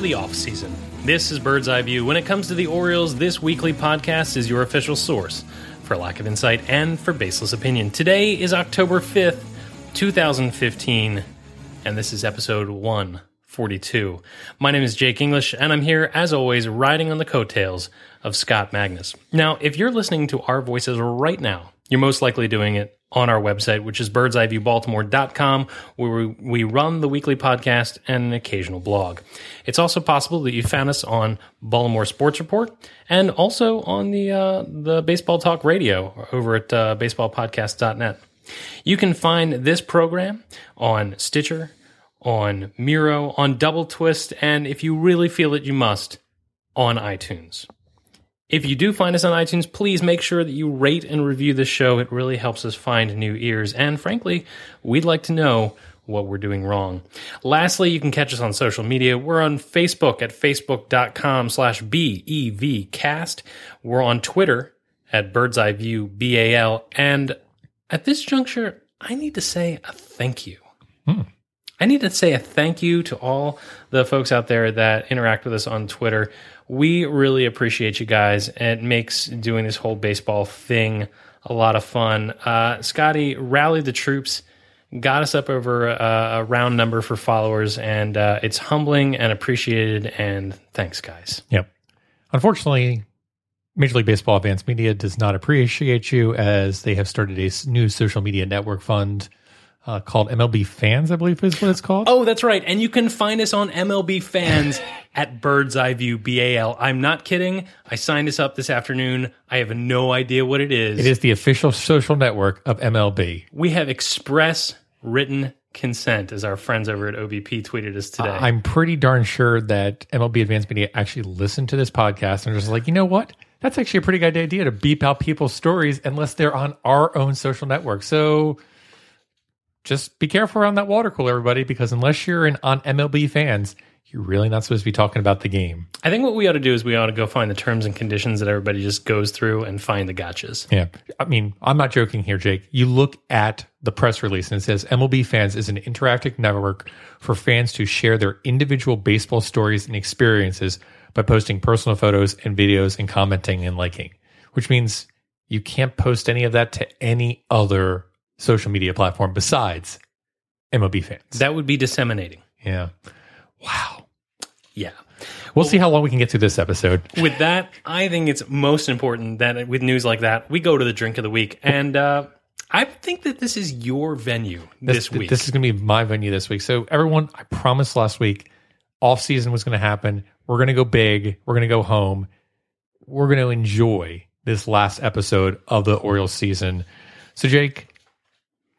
to the off season. This is Bird's Eye View. When it comes to the Orioles, this weekly podcast is your official source for lack of insight and for baseless opinion. Today is October 5th, 2015, and this is episode 142. My name is Jake English, and I'm here, as always, riding on the coattails of Scott Magnus. Now, if you're listening to our voices right now, you're most likely doing it on our website, which is birdseyeviewbaltimore.com, where we, run the weekly podcast and an occasional blog. It's also possible that you found us on Baltimore Sports Report and also on the uh, the Baseball Talk Radio over at uh, baseballpodcast.net. You can find this program on Stitcher, on Miro, on Double Twist, and if you really feel it, you must, on iTunes. If you do find us on iTunes, please make sure that you rate and review the show. It really helps us find new ears. And frankly, we'd like to know what we're doing wrong. Lastly, you can catch us on social media. We're on Facebook at facebook.com slash BEVcast. We're on Twitter at Bird's Eye View BAL. And at this juncture, I need to say a thank you. Hmm. I need to say a thank you to all the folks out there that interact with us on Twitter. We really appreciate you guys. It makes doing this whole baseball thing a lot of fun. Uh, Scotty rallied the troops, got us up over a, a round number for followers, and uh, it's humbling and appreciated. And thanks, guys. Yep. Unfortunately, Major League Baseball Advanced Media does not appreciate you as they have started a new social media network fund uh, called MLB Fans, I believe is what it's called. Oh, that's right. And you can find us on MLB Fans at Bird's Eye View BAL. I'm not kidding. I signed us up this afternoon. I have no idea what it is. It is the official social network of MLB. We have express written consent, as our friends over at OBP tweeted us today. I'm pretty darn sure that MLB Advanced Media actually listened to this podcast and just like, you know what? That's actually a pretty good idea to beep out people's stories unless they're on our own social network. So just be careful around that water cooler, everybody, because unless you're in, on MLB fans, you're really not supposed to be talking about the game. I think what we ought to do is we ought to go find the terms and conditions that everybody just goes through and find the gotchas. Yeah. I mean, I'm not joking here, Jake. You look at the press release and it says MLB Fans is an interactive network for fans to share their individual baseball stories and experiences by posting personal photos and videos and commenting and liking, which means you can't post any of that to any other social media platform besides MLB Fans. That would be disseminating. yeah. Wow. Yeah. We'll see how long we can get through this episode. With that, I think it's most important that with news like that, we go to the drink of the week. And uh, I think that this is your venue this, week. This is going to be my venue this week. So everyone, I promised last week, off season was going to happen. We're going to go big. We're going to go home. We're going to enjoy this last episode of the Orioles season. So Jake,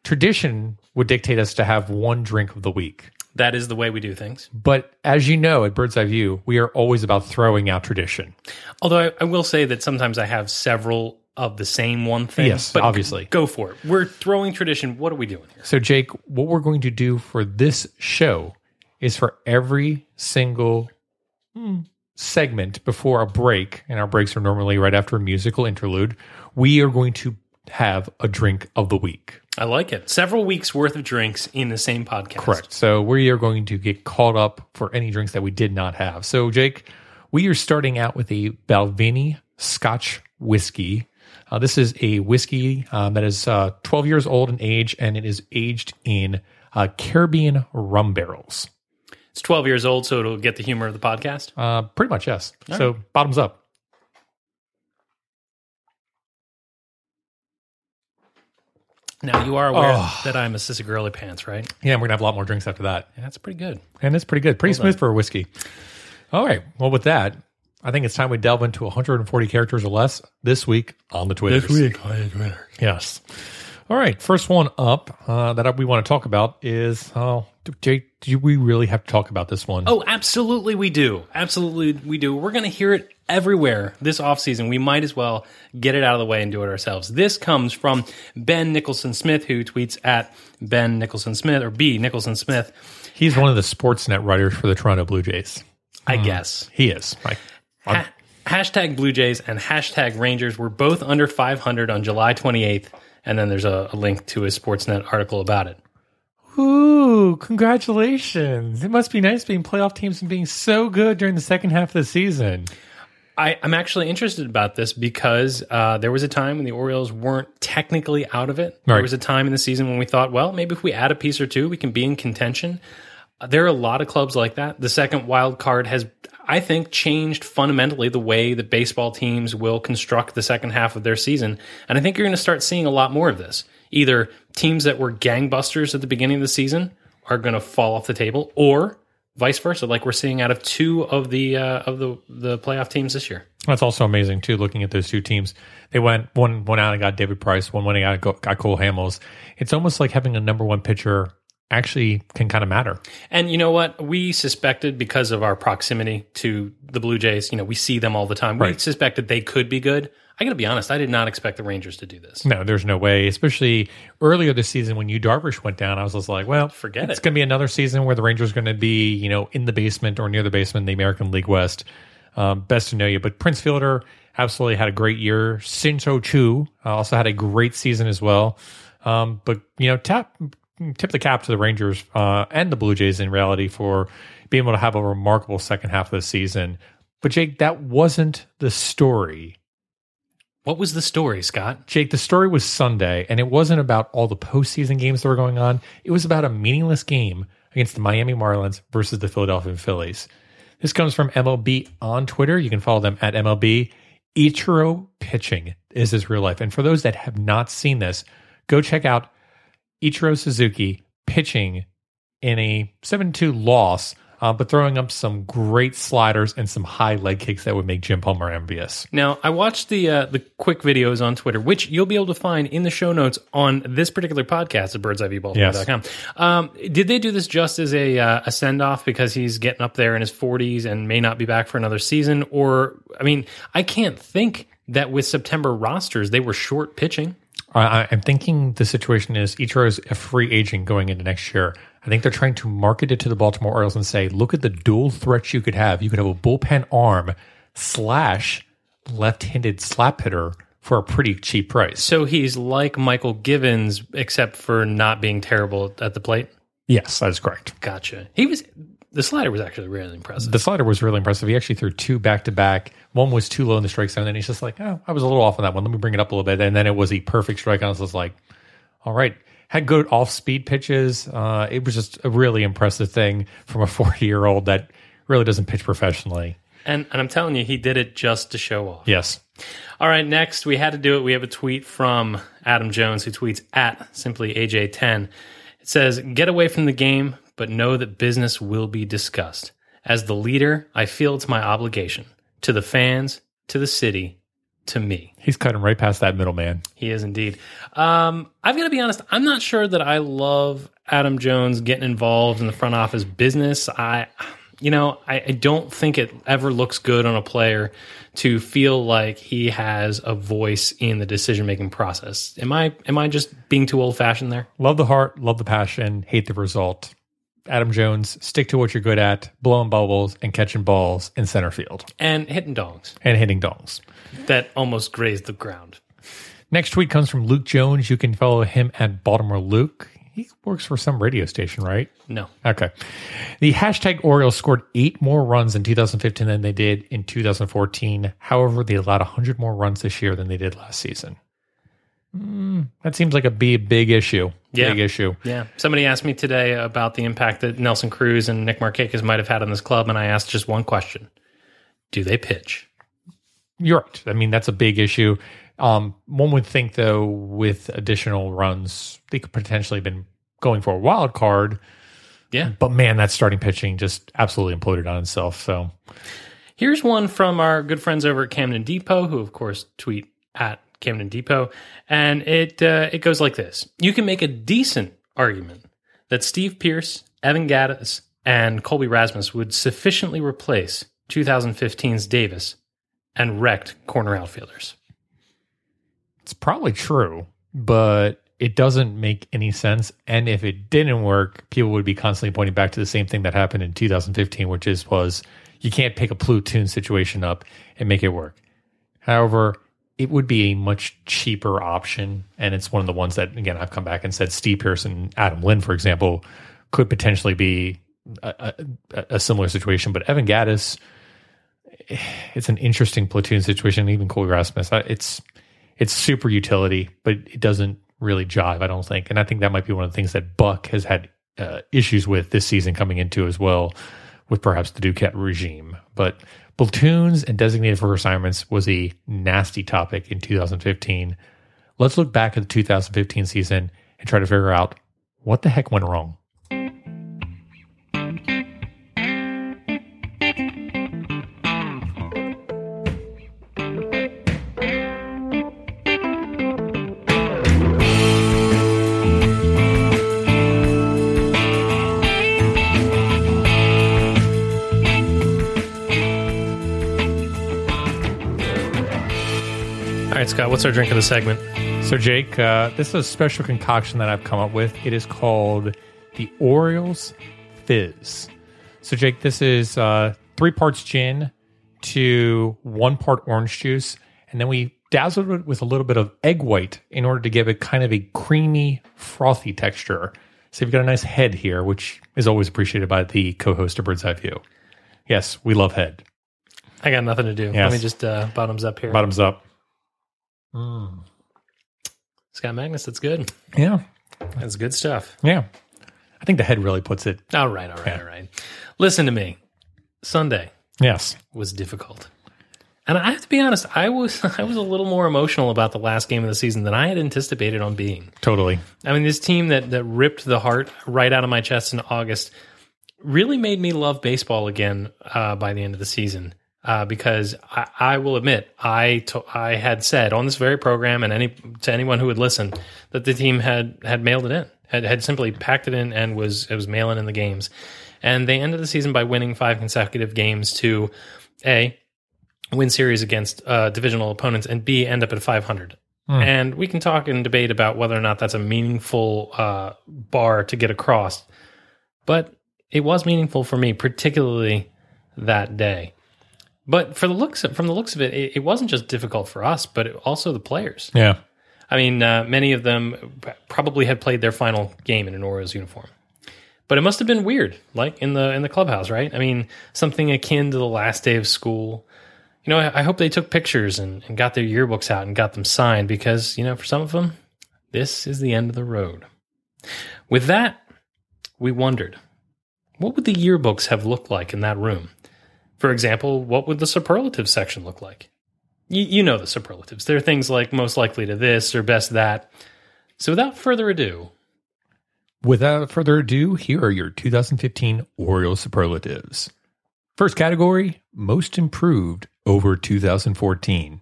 tradition would dictate us to have one drink of the week. that is the way we do things. But as you know, at Bird's Eye View, we are always about throwing out tradition. Although I, I will say that sometimes I have several of the same one thing. Yes, but obviously. Go for it. We're throwing tradition. What are we doing here? So, Jake, what we're going to do for this show is for every single hmm, segment before a break, and our breaks are normally right after a musical interlude, we are going to have a drink of the week. I like it. Several weeks worth of drinks in the same podcast. Correct. So, we are going to get caught up for any drinks that we did not have. So, Jake, we are starting out with a Balvenie Scotch whiskey. Uh, this is a whiskey um, that is uh, 12 years old in age, and it is aged in uh, Caribbean rum barrels. It's 12 years old, so it'll get the humor of the podcast. Uh, pretty much, yes. so, bottoms up. Now you are aware Oh. that I'm a sissy girly pants, right? Yeah, we're gonna have a lot more drinks after that, Yeah, that's pretty good. and it's pretty good, pretty smooth for a whiskey. All right, well, with that, I think it's time we delve into 140 characters or less this week on the Twitter. This week on the Twitter. Yes. All right. First one up uh, that we want to talk about is uh, Jake. Do we really have to talk about this one? Oh, absolutely we do. Absolutely we do. We're going to hear it everywhere this offseason. We might as well get it out of the way and do it ourselves. This comes from Ben Nicholson Smith, who tweets at Ben Nicholson Smith or B Nicholson Smith, he's one of the Sportsnet writers for the Toronto Blue Jays. I guess. Mm. He is. Right. Ha- hashtag Blue Jays and hashtag Rangers were both under 500 on July 28th. And then there's a, a link to a Sportsnet article about it. Ooh, congratulations! It must be nice being playoff teams and being so good during the second half of the season. I, I'm actually interested about this because uh, there was a time when the Orioles weren't technically out of it. There was a time in the season when we thought, well, maybe if we add a piece or two, we can be in contention. Uh, there are a lot of clubs like that. The second wild card has, I think, changed fundamentally the way that baseball teams will construct the second half of their season. And I think you're going to start seeing a lot more of this. Either teams that were gangbusters at the beginning of the season are going to fall off the table, or vice versa, like we're seeing out of two of the uh, of the the playoff teams this year. That's also amazing too. Looking at those two teams, they went one one out and got David Price, one went out and got, got Cole Hamels. It's almost like having a number one pitcher actually can kind of matter. And you know what? We suspected because of our proximity to the Blue Jays, you know, we see them all the time. We Right. suspected they could be good. I got to be honest, I did not expect the Rangers to do this. No, there's no way. Especially earlier this season when Yu Darvish went down, I was just like, well, Forget it's it. It's going to be another season where the Rangers are going to be, you know, in the basement or near the basement in the American League West. Um, best to know you, but Prince Fielder absolutely had a great year. Shin-Soo Choo uh, also had a great season as well. Um, but you know, tap tip the cap to the Rangers uh, and the Blue Jays in reality for being able to have a remarkable second half of the season. But Jake, that wasn't the story What was the story, Scott? Jake, the story was Sunday, and it wasn't about all the postseason games that were going on. It was about a meaningless game against the Miami Marlins versus the Philadelphia Phillies. This comes from MLB on Twitter. You can follow them at MLB. Ichiro pitching is his real life. And for those that have not seen this, go check out Ichiro Suzuki pitching in a 7 2 loss, uh, but throwing up some great sliders and some high leg kicks that would make Jim Palmer envious. Now, I watched the uh, the quick videos on Twitter, which you'll be able to find in the show notes on this particular podcast at birdseyeviewbaltimore.com. Um, did they do this just as a, uh, a send off because he's getting up there in his 40s and may not be back for another season? Or, I mean, I can't think that with September rosters, they were short pitching. I, I'm thinking the situation is Ichiro is a free agent going into next year. I think they're trying to market it to the Baltimore Orioles and say, look at the dual threats you could have. You could have a bullpen arm slash left-handed slap hitter for a pretty cheap price. So he's like Mychal Givens, except for not being terrible at the plate. Yes, that is correct. Gotcha. He was the slider was actually really impressive. The slider was really impressive. He actually threw two back to back. One was too low in the strike zone, and he's just like, oh, I was a little off on that one. Let me bring it up a little bit. And then it was a perfect strike. And I was just like, all right. Had good off speed pitches. Uh, it was just a really impressive thing from a 40 year old that really doesn't pitch professionally. and and I'm telling you, he did it just to show off. Yes. All right, next we had to do it. We have a tweet from Adam Jones who tweets at simply AJ10. It says, "Get away from the game, but know that business will be discussed. As the leader, I feel it's my obligation to the fans, to the city, to me." He's cutting right past that middleman. He is indeed. Um, I've got to be honest. I'm not sure that I love Adam Jones getting involved in the front office business. I, you know, I, I don't think it ever looks good on a player to feel like he has a voice in the decision making process. Am I am I just being too old fashioned there? Love the heart, love the passion, hate the result. Adam Jones, stick to what you're good at, blowing bubbles and catching balls in center field And hitting dogs and hitting dongs. that almost grazed the ground. Next tweet comes from Luke Jones. You can follow him at Baltimore Luke. He works for some radio station, right? No. Okay. The hashtag Orioles scored eight more runs in 2015 than they did in 2014. However, they allowed 100 more runs this year than they did last season. Mm, that seems like a big, big issue. Yeah. Big issue. Yeah. Somebody asked me today about the impact that Nelson Cruz and Nick Markakis might have had on this club, and I asked just one question: Do they pitch? You're right. I mean, that's a big issue. Um, one would think though, with additional runs, they could potentially have been going for a wild card. Yeah. But man, that starting pitching just absolutely imploded on itself. So Here's one from our good friends over at Camden Depot, who of course tweet at Camden Depot, and it uh, it goes like this: You can make a decent argument that Steve Pearce, Evan Gattis, and Colby Rasmus would sufficiently replace 2015's Davis and wrecked corner outfielders. it's probably true, but it doesn't make any sense. And if it didn't work, people would be constantly pointing back to the same thing that happened in 2015, which is was you can't pick a platoon situation up and make it work. However, it would be a much cheaper option, and it's one of the ones that again I've come back and said Steve Pearson, Adam Lind, for example, could potentially be a, a, a similar situation. But Evan Gattis, it's an interesting platoon situation. Even Colby Rasmus, it's it's super utility, but it doesn't really jive. I don't think, and I think that might be one of the things that Buck has had uh, issues with this season coming into as well, with perhaps the Duquette regime. But platoons and designated for assignments was a nasty topic in 2015. Let's look back at the 2015 season and try to figure out what the heck went wrong. Right, Scott, what's our drink of the segment? So, Jake, uh, this is a special concoction that I've come up with. It is called the Orioles Fizz. So, Jake, this is uh, three parts gin to one part orange juice, and then we dazzled it with a little bit of egg white in order to give it kind of a creamy, frothy texture. So, you've got a nice head here, which is always appreciated by the co-host of Bird's Eye View. Yes, we love head. I got nothing to do. Let me just uh, bottoms up here. Bottoms up. Scott Magnus, that's good. Yeah, That's good stuff. yeah. I think the head really puts it. All right, all right, all right. Listen to me. Sunday Yes. was difficult. And I have to be honest, I was I was a little more emotional about the last game of the season than I had anticipated on being. Totally. I mean, this team that that ripped the heart right out of my chest in August really made me love baseball again uh, by the end of the season. Uh, because I, I will admit, I to, I had said on this very program and any to anyone who would listen that the team had had mailed it in, had had simply packed it in and was it was mailing in the games, and they ended the season by winning five consecutive games to a win series against uh, divisional opponents and b end up at 500 and we can talk and debate about whether or not that's a meaningful uh, bar to get across but it was meaningful for me particularly that day but for the looks from the looks of it, it, it wasn't just difficult for us, but it, also the players. Yeah. I mean, uh, many of them probably had played their final game in an Orioles uniform. But it must have been weird, like in the in the clubhouse, right? I mean, something akin to the last day of school. You know, I, I hope they took pictures and, and got their yearbooks out and got them signed because, you know, for some of them, this is the end of the road. With that, we wondered, what would the yearbooks have looked like in that room? For example, what would the superlative section look like? You, you know the superlatives. There are things like most likely to this or best that. So without further ado, Without further ado, here are your 2015 Orioles superlatives. First category, most improved over 2014.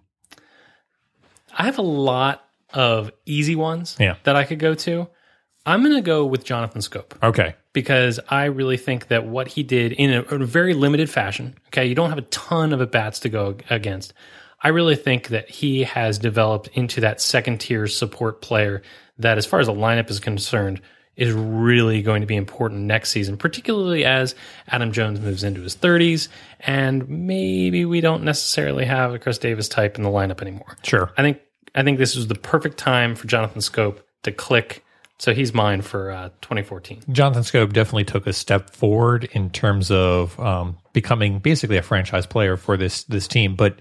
I have a lot of easy ones Yeah. that I could go to. I'm going to go with Jonathan Schoop Okay. Because I really think that what he did in a, in a very limited fashion, okay, you don't have a ton of at bats to go against. I really think that he has developed into that second tier support player that, as far as the lineup is concerned, is really going to be important next season, particularly as Adam Jones moves into his 30s and maybe we don't necessarily have a Chris Davis type in the lineup anymore. Sure. I think I think this is the perfect time for Jonathan Schoop to click. So he's mine for uh, 2014. Jonathan Schoop definitely took a step forward in terms of um, becoming basically a franchise player for this this team. But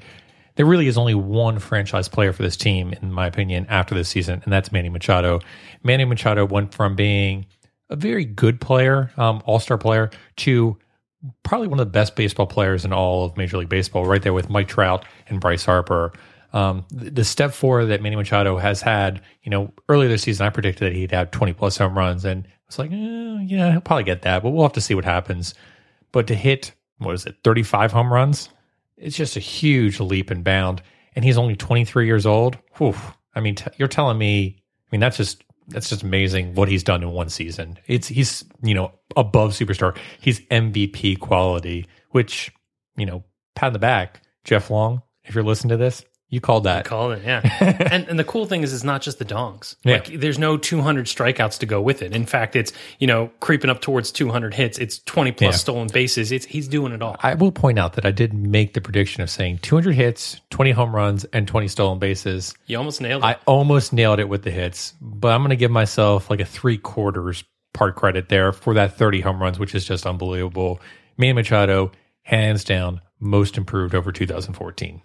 there really is only one franchise player for this team, in my opinion, after this season, and that's Manny Machado. Manny Machado went from being a very good player, um, all star player, to probably one of the best baseball players in all of Major League Baseball, right there with Mike Trout and Bryce Harper. Um, the, step four that Manny Machado has had, you know, earlier this season, I predicted that he'd have 20 plus home runs, and it's like, eh, yeah, he'll probably get that, but we'll have to see what happens. But to hit, what is it, 35 home runs? It's just a huge leap and bound. And he's only 23 years old. Whew. I mean, t- you're telling me, I mean, that's just, that's just amazing what he's done in one season. It's, he's, you know, above superstar. He's MVP quality, which, you know, pat on the back, Jeff Long, if you're listening to this, you called that. I called it, yeah. and and the cool thing is, it's not just the dongs. Yeah. Like, there's no 200 strikeouts to go with it. In fact, it's you know creeping up towards 200 hits. It's 20 plus Yeah. stolen bases. It's he's doing it all. I will point out that I did make the prediction of saying 200 hits, 20 home runs, and 20 stolen bases. You almost nailed it. I almost nailed it with the hits, but I'm going to give myself like a three quarters part credit there for that 30 home runs, which is just unbelievable. Manny Machado, hands down, most improved over 2014.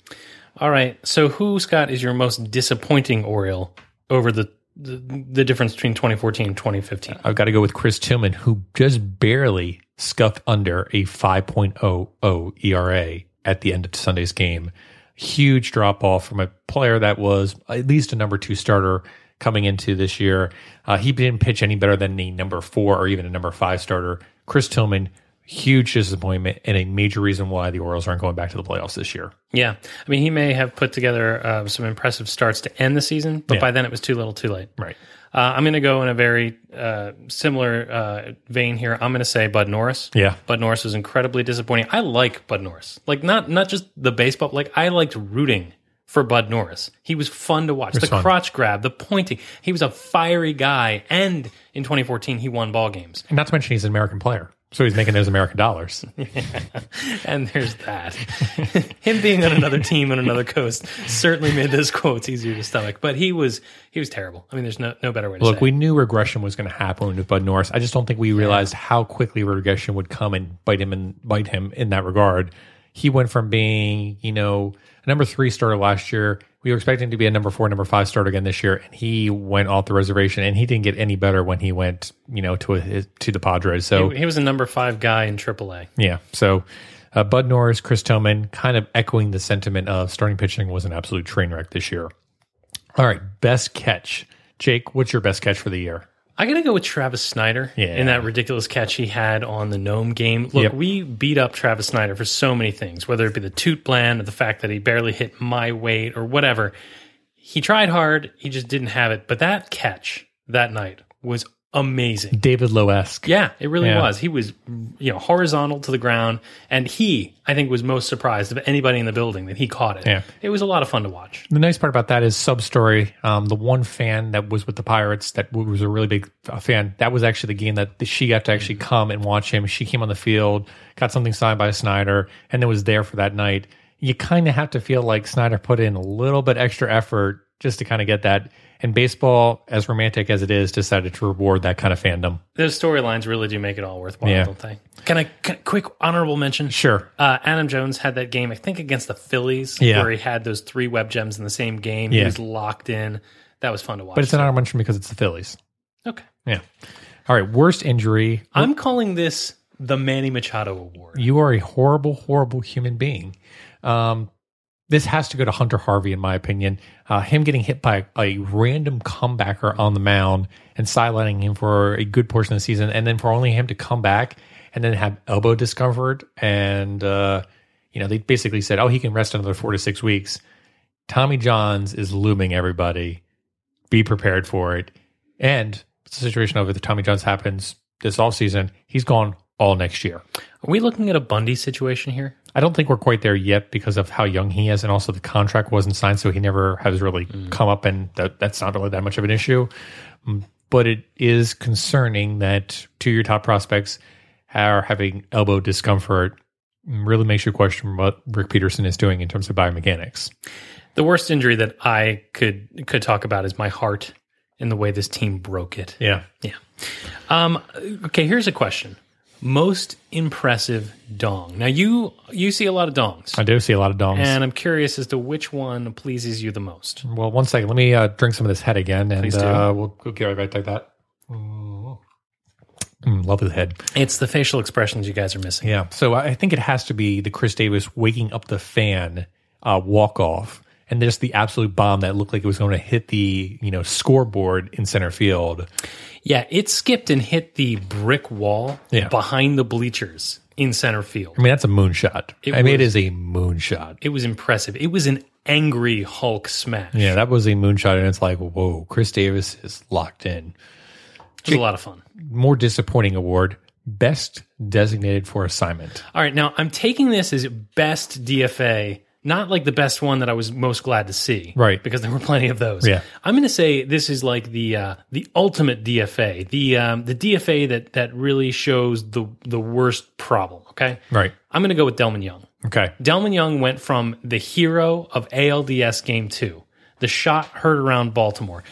All right. So who Scott is your most disappointing Oriole over the the, the difference between 2014 and 2015? I've got to go with Chris Tillman, who just barely scuffed under a 5.00 ERA at the end of Sunday's game. Huge drop off from a player that was at least a number two starter coming into this year. Uh, he didn't pitch any better than the number four or even a number five starter. Chris Tillman, huge disappointment and a major reason why the Orioles aren't going back to the playoffs this year. Yeah, I mean he may have put together uh, some impressive starts to end the season, but Yeah. by then it was too little, too late. Right. Uh, I'm going to go in a very uh, similar uh, vein here. I'm going to say Bud Norris. Yeah. Bud Norris was incredibly disappointing. I like Bud Norris, like not not just the baseball. Like I liked rooting for Bud Norris. He was fun to watch. The fun. crotch grab, the pointing. He was a fiery guy, and in 2014 he won ball games. And not to mention he's an American player. So he's making those American dollars. And there's that. Him being on another team on another coast certainly made those quotes easier to stomach. But he was he was terrible. I mean, there's no no better way to say it. Look, say. we knew regression was going to happen with Bud Norris. I just don't think we realized how quickly regression would come and bite him and bite him in that regard. He went from being, you know, a number three starter last year. We were expecting to be a number four, number five starter again this year, and he went off the reservation. And he didn't get any better when he went, you know, to a, to the Padres. So he was a number five guy in AAA. yeah, so uh, Bud Norris, Chris Tillman, kind of echoing the sentiment of starting pitching was an absolute train wreck this year. All right, best catch, Jake. What's your best catch for the year? I gotta go with Travis Snider Yeah. in that ridiculous catch he had on the Gnome game. Look, Yep. we beat up Travis Snider for so many things, whether it be the TOOTBLAN or the fact that he barely hit my weight or whatever. He tried hard, he just didn't have it. But that catch that night was amazing. David Lowe esque. Yeah, it really Yeah. was. He was, you know, horizontal to the ground, and he, I think, was most surprised of anybody in the building that he caught it. Yeah. It was a lot of fun to watch. The nice part about that is sub story. Um, the one fan that was with the Pirates that was a really big uh, fan. That was actually the game that she got to actually come and watch him. She came on the field, got something signed by Snider, and then was there for that night. You kind of have to feel like Snider put in a little bit extra effort just to kind of get that. And baseball, as romantic as it is, decided to reward that kind of fandom. Those storylines really do make it all worthwhile, Yeah. don't they? Can I, can, quick honorable mention? Sure. Uh, Adam Jones had that game, I think, against the Phillies, Yeah. where he had those three web gems in the same game. He was locked in. That was fun to watch. But it's an honorable mention because it's the Phillies. okay. Yeah. All right. Worst injury. I'm calling this the Manny Machado Award. You are a horrible, horrible human being. Um, this has to go to Hunter Harvey, in my opinion. Uh, him getting hit by a random comebacker on the mound and sidelining him for a good portion of the season, and then for only him to come back and then have elbow discomfort. And, uh, you know, they basically said, oh, he can rest another four to six weeks. Tommy Johns is looming everybody. Be prepared for it. And the situation if the Tommy Johns happens this offseason, he's gone all next year. Are we looking at a Bundy situation here? I don't think we're quite there yet because of how young he is, and also the contract wasn't signed, so he never has really come up, and that, that's not really that much of an issue. Mm, But it is concerning that two of your top prospects are having elbow discomfort. Mm, Really makes you question what Rick Peterson is doing in terms of biomechanics. The worst injury that I could could talk about is my heart and the way this team broke it. Yeah, Yeah. Um, okay, here's a question. Most impressive dong. Now you you see a lot of dongs. I do see a lot of dongs. And I'm curious as to which one pleases you the most. well, one second, let me uh, drink some of this head again, and Please do. uh, we'll, we'll get right back to that. Mm. Mm, love the head. It's the facial expressions you guys are missing. Yeah. So I think it has to be the Chris Davis waking up the fan uh, walk off. And just the absolute bomb that looked like it was going to hit the you know scoreboard in center field. Yeah, it skipped and hit the brick wall Yeah. behind the bleachers in center field. I mean, that's a moonshot. It I mean, it was- is a moonshot. It was impressive. It was an angry Hulk smash. Yeah, that was a moonshot, and it's like, whoa, Chris Davis is locked in. It was a lot of fun. More disappointing award: best designated for assignment. All right, now I'm taking this as best DFA, not like the best one that I was most glad to see, Right. Because there were plenty of those. Yeah. I'm going to say this is like the uh, the ultimate DFA, the um, the DFA that that really shows the the worst problem. Okay, Right. I'm going to go with Delmon Young. Okay. Delmon Young went from the hero of ALDS Game Two, the shot heard around Baltimore,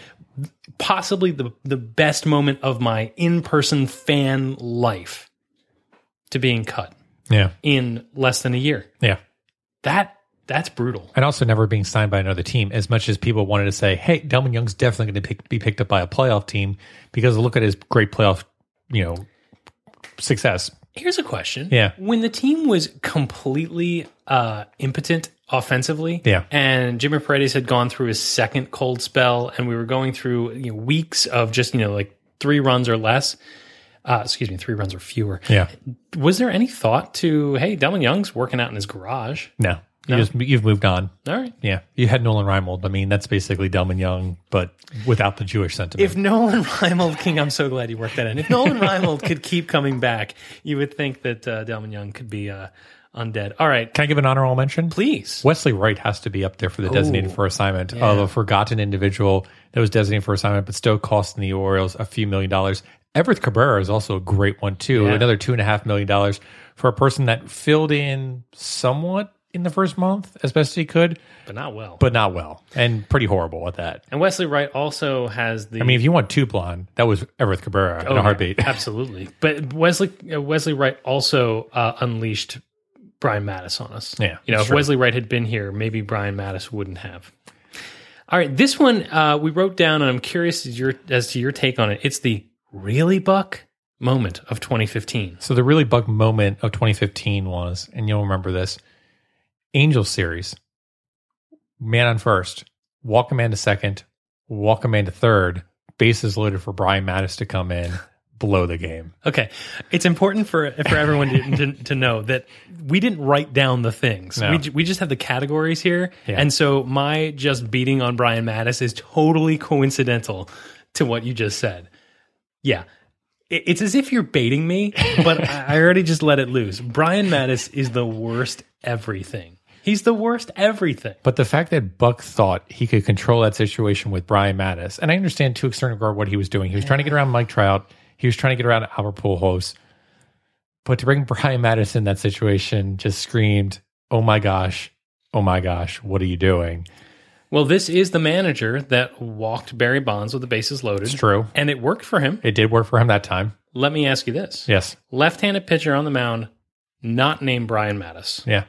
possibly the the best moment of my in person fan life, to being cut Yeah. in less than a year. Yeah. That that's brutal. And also never being signed by another team. As much as people wanted to say, "Hey, Delmon Young's definitely going to pick, be picked up by a playoff team," because look at his great playoff, you know, success. Here's a question. Yeah. When the team was completely uh, impotent offensively, Yeah. and Jimmy Paredes had gone through his second cold spell, and we were going through you know, weeks of just you know like three runs or less. Uh, excuse me, three runs or fewer. Yeah. Was there any thought to hey, Delmon Young's working out in his garage? No, you just you've moved on. All right. Yeah, you had Nolan Reimold. I mean, that's basically Delmon Young, but without the Jewish sentiment. If Nolan Reimold, King, I'm so glad you worked that in. If Nolan Reimold could keep coming back, you would think that uh, Delmon Young could be uh, undead. All right, Can I give an honorable mention? please. Wesley Wright has to be up there for the designated for assignment of a forgotten individual that was designated for assignment, but still costing the Orioles a few million dollars. Everth Cabrera is also a great one too. Yeah. Another two and a half million dollars for a person that filled in somewhat in the first month as best he could, But not well. but not well and pretty horrible at that. and Wesley Wright also has the. I mean, if you want blonde, that was Everth Cabrera in Oh, a heartbeat. absolutely. But Wesley uh, Wesley Wright also uh, unleashed Brian Matusz on us. Yeah, you know, if true. Wesley Wright had been here, maybe Brian Matusz wouldn't have. All right, this one uh, we wrote down, and I'm curious as, your, as to your take on it. It's the really Buck moment of 2015. So the really buck moment of 2015 was, and you'll remember this, Angel series, man on first, walk a man to second, walk a man to third, bases loaded for Brian Matusz to come in, blow the game. Okay, it's important for for everyone to, to, to know that we didn't write down the things. No. We we just have the categories here, Yeah. and so my just beating on Brian Matusz is totally coincidental to what you just said. Yeah. It- It's as if you're baiting me, but I I already just let it loose. Brian Matusz is the worst everything. He's the worst everything. But the fact that Buck thought he could control that situation with Brian Matusz, and I understand to a certain regard what he was doing. He was trying to get around Mike Trout. He was trying to get around Albert Pujols. But to bring Brian Matusz in that situation just screamed, "Oh my gosh, oh my gosh, what are you doing?" Well, this is the manager that walked Barry Bonds with the bases loaded. It's true. And it worked for him. It did work for him that time. Let me ask you this. Yes. left-handed pitcher on the mound, not named Brian Matusz. Yeah.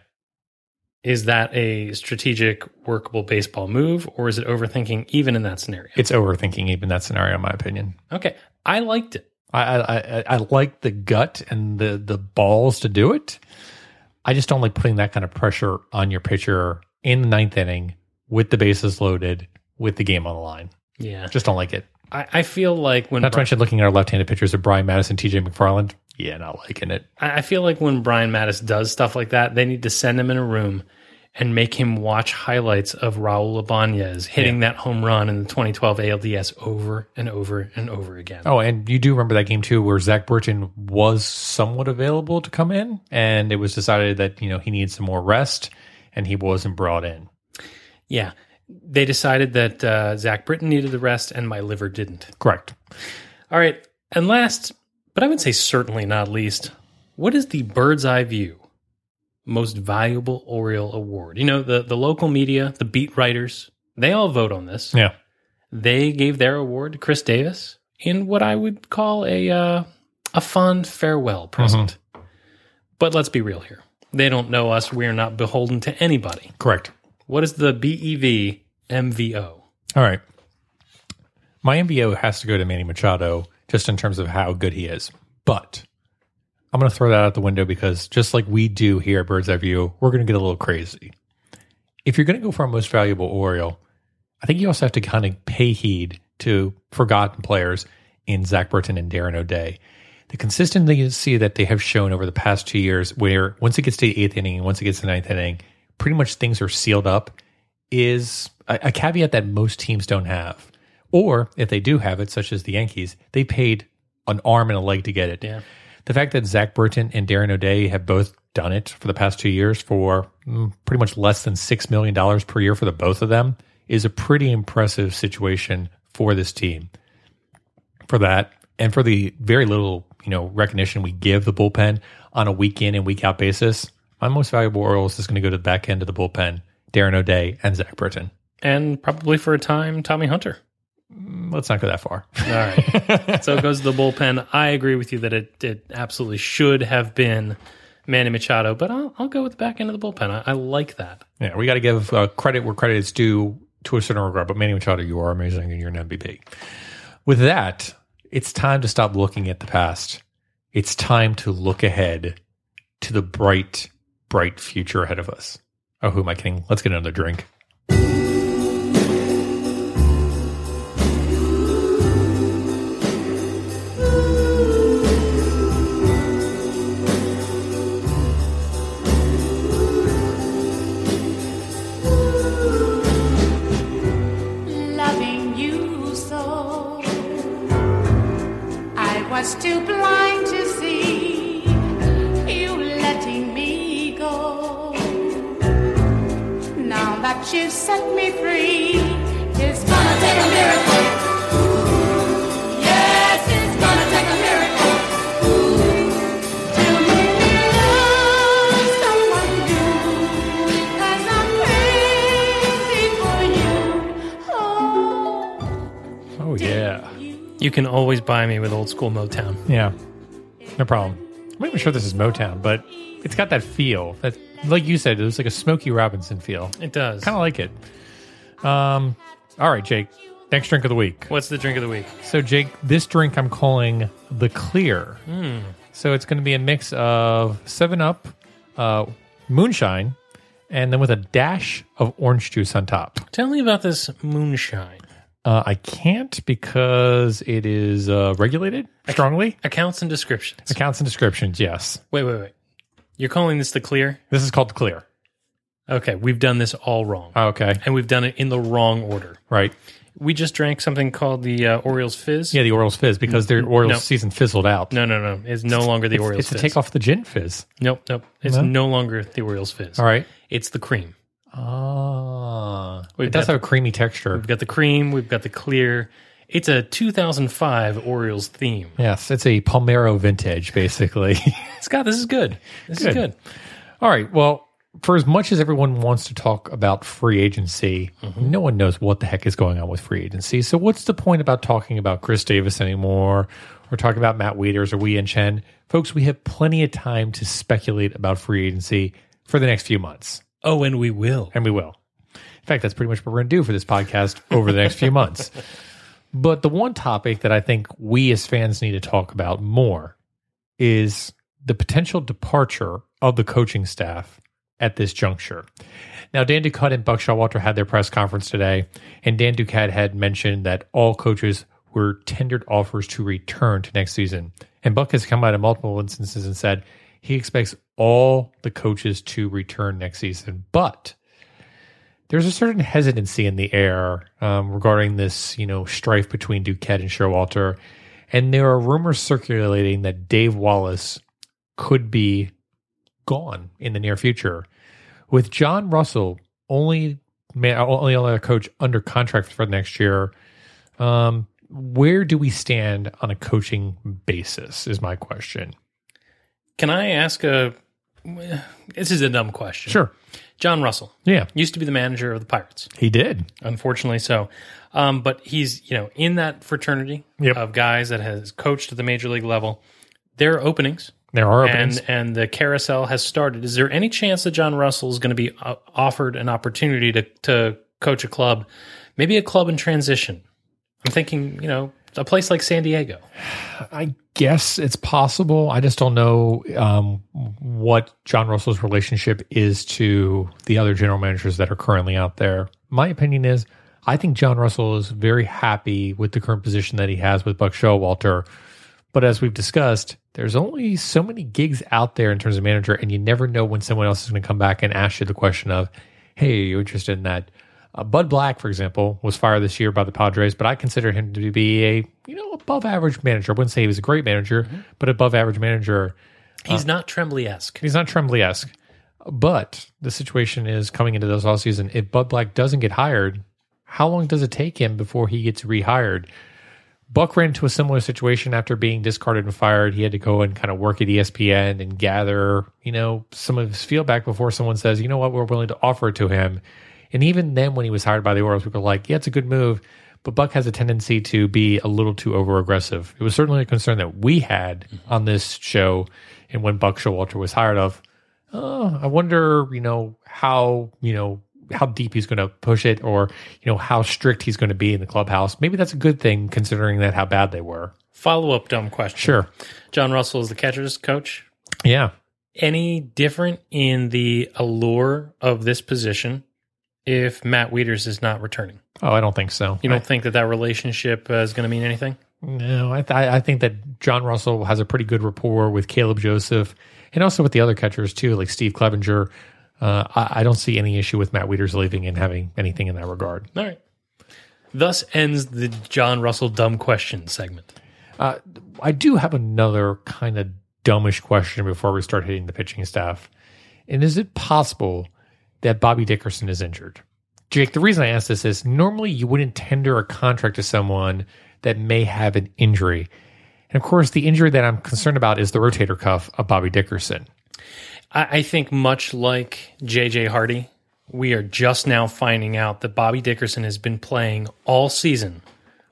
Is that a strategic, workable baseball move, or is it overthinking even in that scenario? It's overthinking even that scenario, in my opinion. Okay, I liked it. I I, I, I like the gut and the the balls to do it. I just don't like putting that kind of pressure on your pitcher in the ninth inning with the bases loaded, with the game on the line. Yeah, Just don't like it. I, I feel like when Not to Bri- mention looking at our left-handed pitchers of Brian Madison, T.J. McFarland. Yeah, not liking it. I feel like when Brian Matusz does stuff like that, they need to send him in a room and make him watch highlights of Raul Ibanez hitting that home run in the 2012 ALDS over and over and over again. Oh, and you do remember that game too, where Zach Britton was somewhat available to come in, and it was decided that you know he needed some more rest, and he wasn't brought in. Yeah, they decided that uh, Zach Britton needed the rest, and my liver didn't. Correct. All right. And last, but I would say certainly not least, what is the bird's eye view most valuable Oriole award? You know, the, the local media, the beat writers, they all vote on this. Yeah. They gave their award to Chris Davis in what I would call a uh, a fond farewell present. But let's be real here. They don't know us. We are not beholden to anybody. Correct. What is the BEV MVO? All right. My MVO has to go to Manny Machado just in terms of how good he is. But I'm going to throw that out the window because just like we do here at Bird's Eye View, we're going to get a little crazy. if you're going to go for a most valuable Oriole, I think you also have to kind of pay heed to forgotten players in Zach Britton and Darren O'Day. The consistency that they have shown over the past two years, where once it gets to the eighth inning and once it gets to the ninth inning, pretty much things are sealed up, is a, a caveat that most teams don't have. Or if they do have it, such as the Yankees, they paid an arm and a leg to get it. Yeah. The fact that Zach Britton and Darren O'Day have both done it for the past two years for mm, pretty much less than $6 million per year for the both of them is a pretty impressive situation for this team. For that, and for the very little, you know, recognition we give the bullpen on a week in and week out basis, my most valuable Orioles is going to go to the back end of the bullpen, Darren O'Day and Zach Britton. And probably for a time, Tommy Hunter. Let's not go that far. All right. so it goes to the bullpen. I agree with you that it, it absolutely should have been Manny Machado, but I'll, I'll go with the back end of the bullpen. I, I like that. Yeah, we got to give uh, credit where credit is due to a certain regard. But Manny Machado, you are amazing and you're an MVP. With that, it's time to stop looking at the past. It's time to look ahead to the bright, bright future ahead of us. Oh, who am I kidding? Let's get another drink. Now that you've set me free, it's gonna take a miracle. Yes, it's gonna take a miracle. To make me love someone new, 'cause I'm crazy for you. Oh. Oh, yeah. You can always buy me with old school Motown. Yeah. No problem. I'm not even sure this is Motown, but it's got that feel. That, like you said, it was like a Smokey Robinson feel. It does. Kind of like it. Um, all right, Jake. Next drink of the week. What's the drink of the week? So, Jake, this drink I'm calling the Clear. So it's going to be a mix of Seven Up, uh, moonshine, and then with a dash of orange juice on top. Tell me about this moonshine. Uh, I can't because it is uh, regulated strongly. Accounts and descriptions. Accounts and descriptions, yes. Wait, wait, wait. You're calling this the clear? This is called the Clear. Okay, we've done this all wrong. Okay, and we've done it in the wrong order. right. We just drank something called the uh, Orioles Fizz. Yeah, the Orioles Fizz because their Orioles No. season fizzled out. No, no, no. It's no longer the it's, Orioles it's to Fizz. take off the gin fizz. Nope, nope. It's No? no longer the Orioles Fizz. All right. It's the cream. Ah, We've it does got have a creamy texture. We've got the cream. We've got the clear. It's a 2005 Orioles theme. Yes, it's a Palmeiro vintage, basically. Scott, this is good. This Good. is good. All right. Well, for as much as everyone wants to talk about free agency, mm-hmm. no one knows what the heck is going on with free agency. So, what's the point about talking about Chris Davis anymore, or talking about Matt Wieters or Wei-Yin Chen? Folks, we have plenty of time to speculate about free agency for the next few months, Oh, and we will. and we will. In fact, that's pretty much what we're going to do for this podcast over the next few months. But the one topic that I think we as fans need to talk about more is the potential departure of the coaching staff at this juncture. Now, Dan Duquette and Buck Showalter had their press conference today, and Dan Duquette had mentioned that all coaches were tendered offers to return to next season. And Buck has come out in multiple instances and said he expects all the coaches to return next season, but there's a certain hesitancy in the air um, regarding this, you know, strife between Duquette and Showalter, and there are rumors circulating that Dave Wallace could be gone in the near future, with John Russell only only other coach under contract for next year. Um, where do we stand on a coaching basis? Is my question. Can I ask a? This is a dumb question. Sure. John Russell Yeah, used to be the manager of the Pirates. he did. unfortunately so. Um, but he's you know in that fraternity Yep. of guys that has coached at the major league level. There are openings, There are openings. and and the carousel has started. Is there any chance that John Russell is going to be uh, offered an opportunity to to coach a club, maybe a club in transition? I'm thinking, you know, a place like San Diego. I guess it's possible. I just don't know um, what John Russell's relationship is to the other general managers that are currently out there. My opinion is, I think John Russell is very happy with the current position that he has with Buck Showalter. But as we've discussed, there's only so many gigs out there in terms of manager, and you never know when someone else is going to come back and ask you the question of, "Hey, are you interested in that?" Uh, Bud Black, for example, was fired this year by the Padres, but I consider him to be a you know above average manager. I wouldn't say he was a great manager, but above average manager. He's not Trembley esque. He's not Trembley esque. But the situation is coming into this offseason, if Bud Black doesn't get hired, how long does it take him before he gets rehired? Buck ran into a similar situation after being discarded and fired. He had to go and kind of work at ESPN and gather, you know, some of his feedback before someone says, you know what, we're willing to offer it to him. And even then, when he was hired by the Orioles, people were like, yeah, it's a good move. But Buck has a tendency to be a little too over aggressive. It was certainly a concern that we had on this show. And when Buck Showalter was hired of, oh, I wonder, you know, how, you know, how deep he's going to push it or, you know, how strict he's going to be in the clubhouse. Maybe that's a good thing considering that how bad they were. Follow up dumb question. Sure. John Russell is the catcher's coach. Yeah. Any different in the allure of this position if Matt Wieters is not returning? Oh, I don't think so. You don't think that that relationship uh, is going to mean anything? No, I, th- I think that John Russell has a pretty good rapport with Caleb Joseph and also with the other catchers too, like Steve Clevenger. Uh, I, I don't see any issue with Matt Wieters leaving and having anything in that regard. All right. Thus ends the John Russell dumb question segment. Uh, I do have another kind of dumbish question before we start hitting the pitching staff. And is it possible that Bobby Dickerson is injured? Jake, the reason I ask this is normally you wouldn't tender a contract to someone that may have an injury. And of course, the injury that I'm concerned about is the rotator cuff of Bobby Dickerson. I, I think much like JJ Hardy, we are just now finding out that Bobby Dickerson has been playing all season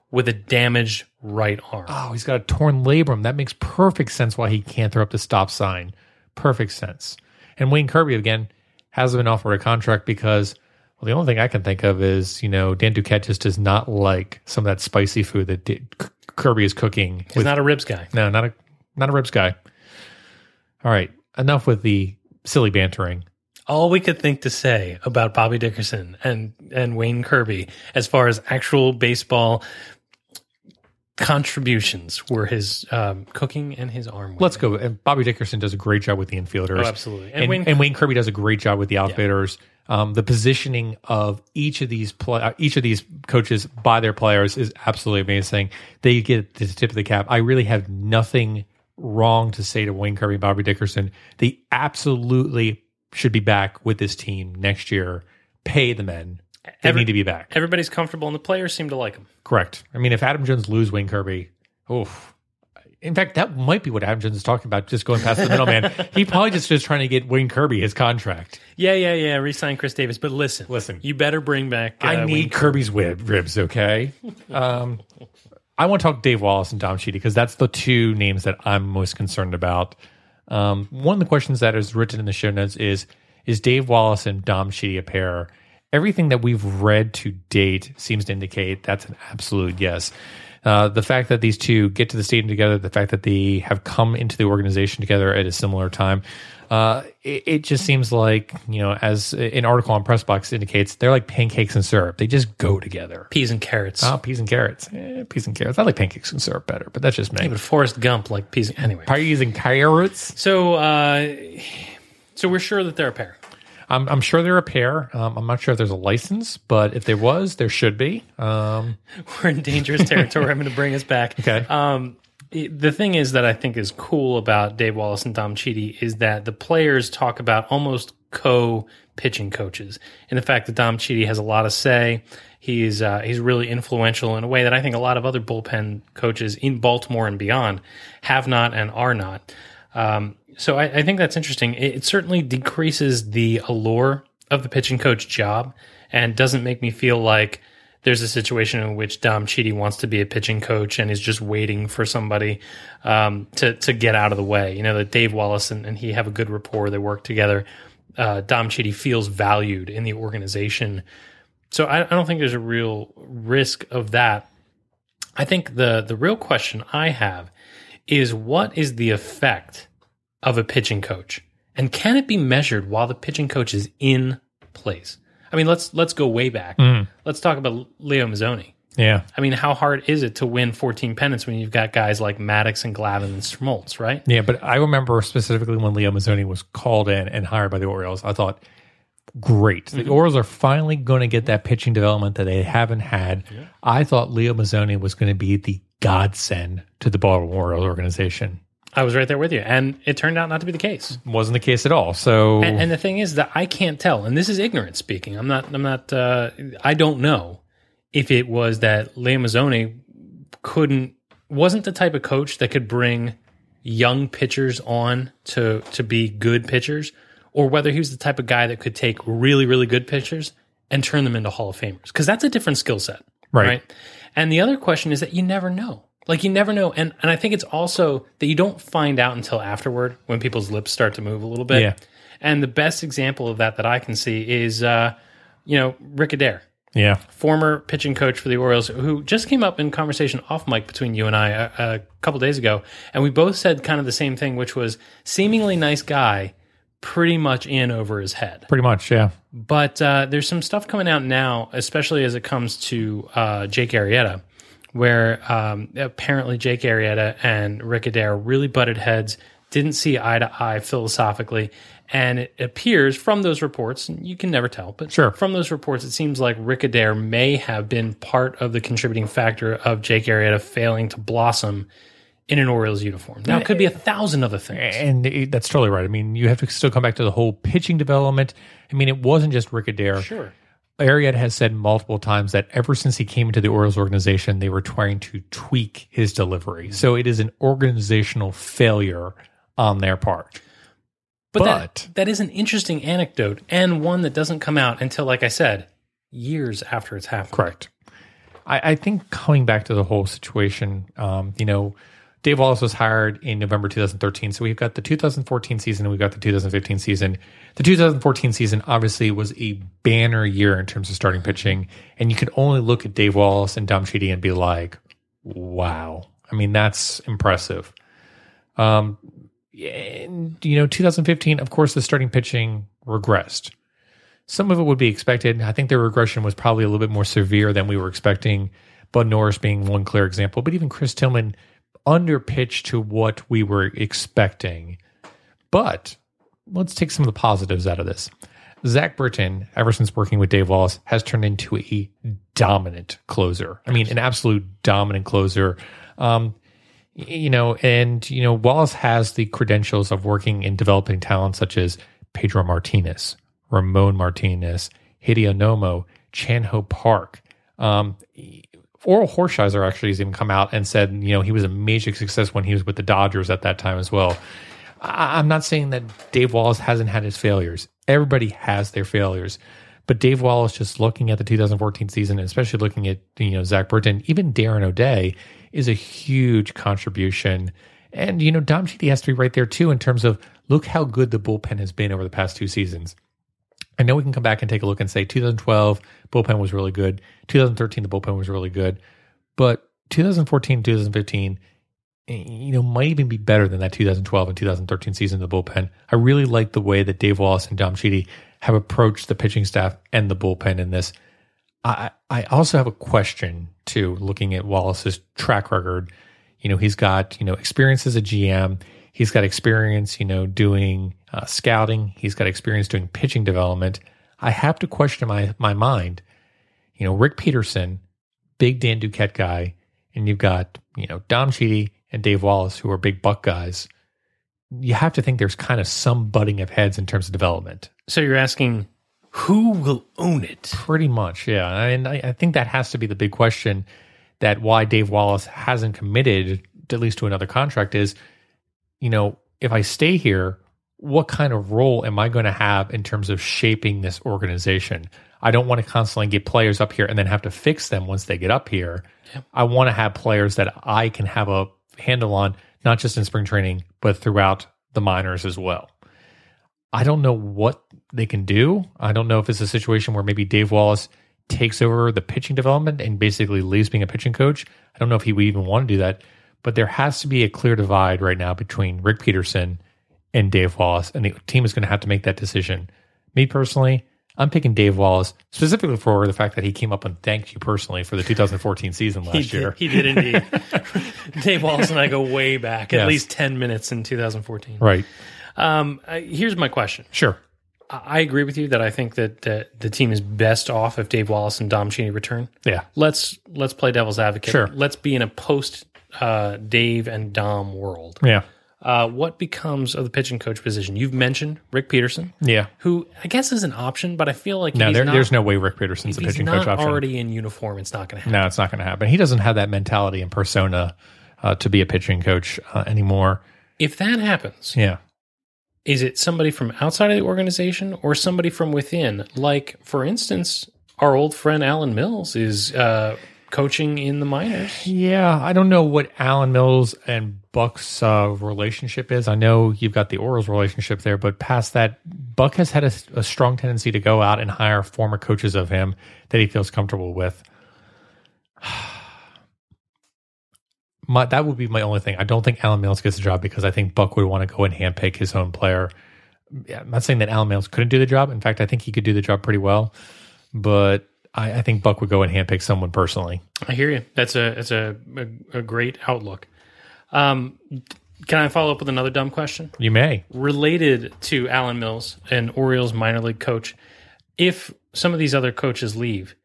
with a damaged right arm. Oh, he's got a torn labrum. That makes perfect sense why he can't throw up the stop sign. Perfect sense. And Wayne Kirby, again, hasn't been offered a contract because, well, the only thing I can think of is, you know, Dan Duquette just does not like some of that spicy food that D- Kirby is cooking. He's not a ribs guy. No, not a not a ribs guy. All right, enough with the silly bantering. All we could think to say about Bobby Dickerson and and Wayne Kirby as far as actual baseball contributions were his um, cooking and his arm. Let's go. And Bobby Dickerson does a great job with the infielders. Oh, absolutely. And, And and, Wayne- Wayne, Kirby does a great job with the outfielders. Um, the positioning of each of these play, uh, each of these coaches by their players is absolutely amazing. They get the tip of the cap. I really have nothing wrong to say to Wayne Kirby and Bobby Dickerson. They absolutely should be back with this team next year. Pay the men. They Every- need to be back. Everybody's comfortable, and the players seem to like him. Correct. I mean, if Adam Jones lose Wayne Kirby, oof. In fact, that might be what Adam Jones is talking about, just going past the middleman. he probably just is trying to get Wayne Kirby his contract. Yeah, yeah, yeah. Resign Chris Davis, but listen, Listen. you better bring back. Uh, I Wayne need Kirby's rib, ribs, okay? Um, I want to talk Dave Wallace and Dom Chiti because that's the two names that I'm most concerned about. Um, one of the questions that is written in the show notes is Is Dave Wallace and Dom Chiti a pair? Everything that we've read to date seems to indicate that's an absolute yes. Uh, the fact that these two get to the stadium together, the fact that they have come into the organization together at a similar time, uh, it, it just seems like, you know, as an article on Pressbox indicates, they're like pancakes and syrup. They just go together. peas and carrots. Oh, peas and carrots. Eh, peas and carrots. I like pancakes and syrup better, but that's just me. But Forrest Gump, like peas. Anyway, Peas and carrots. so uh, so we're sure that they're a pair. I'm, I'm sure they're a pair. Um, I'm not sure if there's a license, but if there was, there should be. Um, We're in dangerous territory. I'm going to bring us back. Okay. Um, the thing is that I think is cool about Dave Wallace and Dom Chiti is that the players talk about almost co pitching coaches, and the fact that Dom Chiti has a lot of say. He's uh, he's really influential in a way that I think a lot of other bullpen coaches in Baltimore and beyond have not and are not. Um, so I, I think that's interesting. It, it certainly decreases the allure of the pitching coach job and doesn't make me feel like there's a situation in which Dom Chiti wants to be a pitching coach and is just waiting for somebody um, to to get out of the way. You know that Dave Wallace and, and he have a good rapport. They work together. Uh, Dom Chiti feels valued in the organization, so I, I don't think there's a real risk of that. I think the the real question I have is what is the effect of a pitching coach, and can it be measured while the pitching coach is in place? I mean, let's let's go way back. Mm. Let's talk about Leo Mazzone. Yeah. I mean, how hard is it to win 14 pennants when you've got guys like Maddux and Glavine and Smoltz, right? Yeah, but I remember specifically when Leo Mazzone was called in and hired by the Orioles, I thought, great. The mm-hmm. Orioles are finally going to get that pitching development that they haven't had. I thought Leo Mazzone was going to be the godsend to the Baltimore Orioles organization. I was right there with you, and it turned out not to be the case. Wasn't the case at all. So, And, and the thing is that I can't tell, and this is ignorant speaking. I'm not. I'm not. Uh, I don't know if it was that Leo Mazzone couldn't wasn't the type of coach that could bring young pitchers on to to be good pitchers, or whether he was the type of guy that could take really really good pitchers and turn them into Hall of Famers, because that's a different skill set, Right. And the other question is that you never know. Like you never know, and and I think it's also that you don't find out until afterward when people's lips start to move a little bit. Yeah. And the best example of that that I can see is, uh, you know, Rick Adair, yeah. former pitching coach for the Orioles, who just came up in conversation off mic between you and I a, a couple days ago, and we both said kind of the same thing, which was seemingly nice guy, pretty much in over his head. Pretty much, yeah. But uh, there's some stuff coming out now, especially as it comes to uh, Jake Arrieta, where um, apparently Jake Arrieta and Rick Adair really butted heads, didn't see eye to eye philosophically. And it appears from those reports, and you can never tell, but Sure. from those reports, it seems like Rick Adair may have been part of the contributing factor of Jake Arrieta failing to blossom in an Orioles uniform. Now, it could be a thousand other things. And it, that's totally right. I mean, you have to still come back to the whole pitching development. I mean, it wasn't just Rick Adair. Sure. Arrieta has said multiple times that ever since he came into the Orioles organization, they were trying to tweak his delivery. So it is an organizational failure on their part. But, But- that, that is an interesting anecdote and one that doesn't come out until, like I said, years after it's happened. Correct. I, I think coming back to the whole situation, um, you know, Dave Wallace was hired in November 2013. So we've got the 2014 season and we've got the 2015 season. The 2014 season obviously was a banner year in terms of starting pitching. And you can only look at Dave Wallace and Dom Chiti and be like, wow. I mean, that's impressive. Um, and, you know, 2015, of course, the starting pitching regressed. Some of it would be expected. I think their regression was probably a little bit more severe than we were expecting. Bud Norris being one clear example, but even Chris Tillman underpitched to what we were expecting. But let's take some of the positives out of this. Zach Britton, ever since working with Dave Wallace, has turned into a dominant closer. I mean, an absolute dominant closer. Um, you know, and you know, Wallace has the credentials of working in developing talent such as Pedro Martinez, Ramon Martinez, Hideo Nomo, Chan Ho Park. Um, Orel Hershiser actually has even come out and said, you know, he was a major success when he was with the Dodgers at that time as well. I- I'm not saying that Dave Wallace hasn't had his failures. Everybody has their failures. But Dave Wallace, just looking at the 2014 season, especially looking at you know Zach Britton, even Darren O'Day, is a huge contribution. And you know Dom Chiti has to be right there too in terms of look how good the bullpen has been over the past two seasons. I know we can come back and take a look and say 2012 bullpen was really good. 2013 the bullpen was really good, but 2014 2015 eh, you know might even be better than that 2012 and 2013 season of the bullpen. I really like the way that Dave Wallace and Dom Chiti have approached the pitching staff and the bullpen in this. I I also have a question too looking at Wallace's track record. You know, he's got, you know, experience as a GM. He's got experience, you know, doing uh, scouting. He's got experience doing pitching development. I have to question my my mind. You know, Rick Peterson, big Dan Duquette guy, and you've got you know Dom Chiti and Dave Wallace, who are big buck guys. You have to think there's kind of some butting of heads in terms of development. So you're asking who will own it? Pretty much, yeah. And I, I think that has to be the big question that why Dave Wallace hasn't committed, at least to another contract, is, you know, if I stay here, what kind of role am I going to have in terms of shaping this organization? I don't want to constantly get players up here and then have to fix them once they get up here. I want to have players that I can have a handle on, not just in spring training, but throughout the minors as well. I don't know what they can do. I don't know if it's a situation where maybe Dave Wallace takes over the pitching development and basically leaves being a pitching coach. I don't know if he would even want to do that, but there has to be a clear divide right now between Rick Peterson and Dave Wallace, and the team is going to have to make that decision. Me personally, I'm picking Dave Wallace specifically for the fact that he came up and thanked you personally for the 2014 season last He year. he did indeed. Dave Wallace and I go way back, at least 10 minutes in 2014. Right. Um, uh, here's my question. Sure. I I agree with you that I think that, that the team is best off if Dave Wallace and Dom Chiti return. Yeah. Let's let's play devil's advocate. Sure. Let's be in a post uh, Dave and Dom world. Yeah. Uh, what becomes of the pitching coach position? You've mentioned Rick Peterson, Yeah. who I guess is an option, but I feel like No, he's there, not, there's no way Rick Peterson's a pitching not coach option. already in uniform. It's not going to happen. No, it's not going to happen. He doesn't have that mentality and persona uh, to be a pitching coach uh, anymore. If that happens, Yeah. is it somebody from outside of the organization or somebody from within? Like, for instance, our old friend Alan Mills is uh, coaching in the minors. Yeah, I don't know what Alan Mills and Buck's uh, relationship is. I know you've got the Orioles relationship there, but past that, Buck has had a, a strong tendency to go out and hire former coaches of him that he feels comfortable with. My, that would be my only thing. I don't think Alan Mills gets the job because I think Buck would want to go and handpick his own player. Yeah, I'm not saying that Alan Mills couldn't do the job. In fact, I think he could do the job pretty well, but I, I think Buck would go and handpick someone personally. I hear you. That's a that's a a, a great outlook. Um, can I follow up with another dumb question You may. related to Alan Mills, an Orioles minor league coach? If some of these other coaches leave,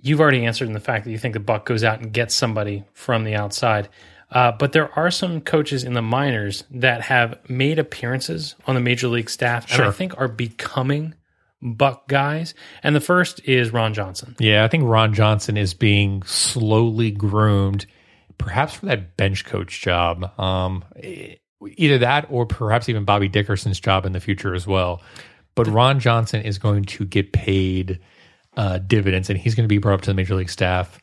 you've already answered in the fact that you think the Buck goes out and gets somebody from the outside. Uh, but there are some coaches in the minors that have made appearances on the major league staff, and I think are becoming Buck guys. And the first is Ron Johnson. Yeah, I think Ron Johnson is being slowly groomed, perhaps for that bench coach job. Um, either that or perhaps even Bobby Dickerson's job in the future as well. But Ron Johnson is going to get paid uh, dividends and he's going to be brought up to the major league staff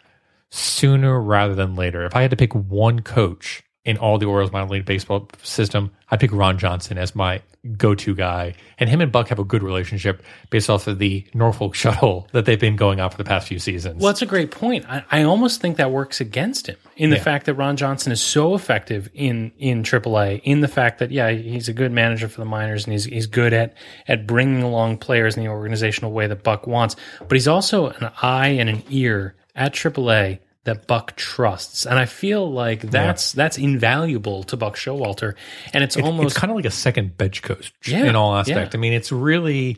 sooner rather than later. If I had to pick one coach in all the Orioles minor league baseball system, I'd pick Ron Johnson as my go-to guy. And him and Buck have a good relationship based off of the Norfolk shuttle that they've been going on for the past few seasons. Well, that's a great point. I, I almost think that works against him in the fact that Ron Johnson is so effective in in AAA. In the fact that yeah, he's a good manager for the minors and he's he's good at at bringing along players in the organizational way that Buck wants. But he's also an eye and an ear at AAA that Buck trusts, and I feel like that's that's invaluable to Buck Showalter. And it's, almost it's kind of like a second bench coach Yeah, in all aspect. yeah. I mean, it's really,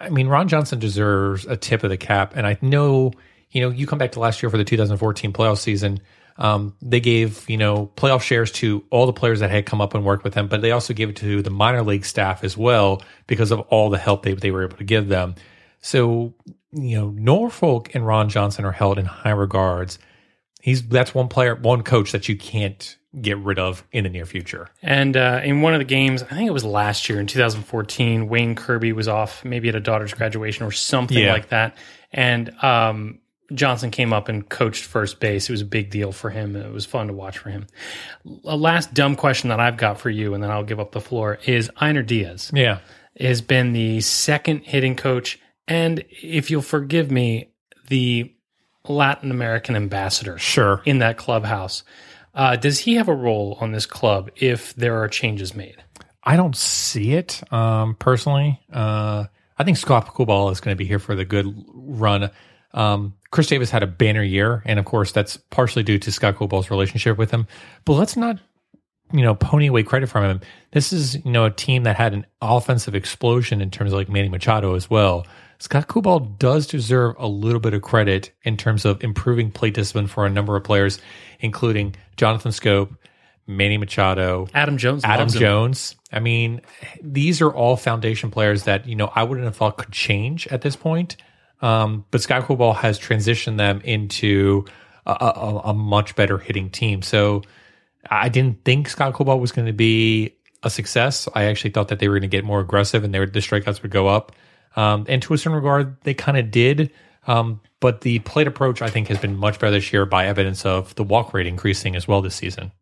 I mean, Ron Johnson deserves a tip of the cap. And I know, you know, you come back to last year for the 2014 playoff season. Um, they gave, you know, playoff shares to all the players that had come up and worked with them, but they also gave it to the minor league staff as well because of all the help they, they were able to give them. So, you know, Norfolk and Ron Johnson are held in high regards. He's that's one player, one coach that you can't get rid of in the near future. And uh, in one of the games, I think it was last year in 2014, Wayne Kirby was off maybe at a daughter's graduation or something Yeah. like that. And um, Johnson came up and coached first base. It was a big deal for him. It was fun to watch for him. A last dumb question that I've got for you, and then I'll give up the floor, is Einar Diaz Yeah. has been the second hitting coach. And if you'll forgive me, the Latin American ambassador Sure. in that clubhouse. Uh, does he have a role on this club if there are changes made? I don't see it um, personally. Uh, I think Scott Coolbaugh is going to be here for the good run. Um, Chris Davis had a banner year, and of course, that's partially due to Scott Coolbaugh's relationship with him. But let's not, you know, pony away credit from him. This is, you know, a team that had an offensive explosion in terms of like Manny Machado as well. Scott Coolbaugh does deserve a little bit of credit in terms of improving play discipline for a number of players, including Jonathan Schoop, Manny Machado, Adam Jones. Adam loves him. Jones. I mean, these are all foundation players that you know I wouldn't have thought could change at this point. Um, but Scott Coolbaugh has transitioned them into a, a, a much better hitting team. So I didn't think Scott Coolbaugh was going to be a success. I actually thought that they were going to get more aggressive and they were, the strikeouts would go up. Um, and to a certain regard, they kind of did. Um, but the plate approach, I think, has been much better this year by evidence of the walk rate increasing as well this season.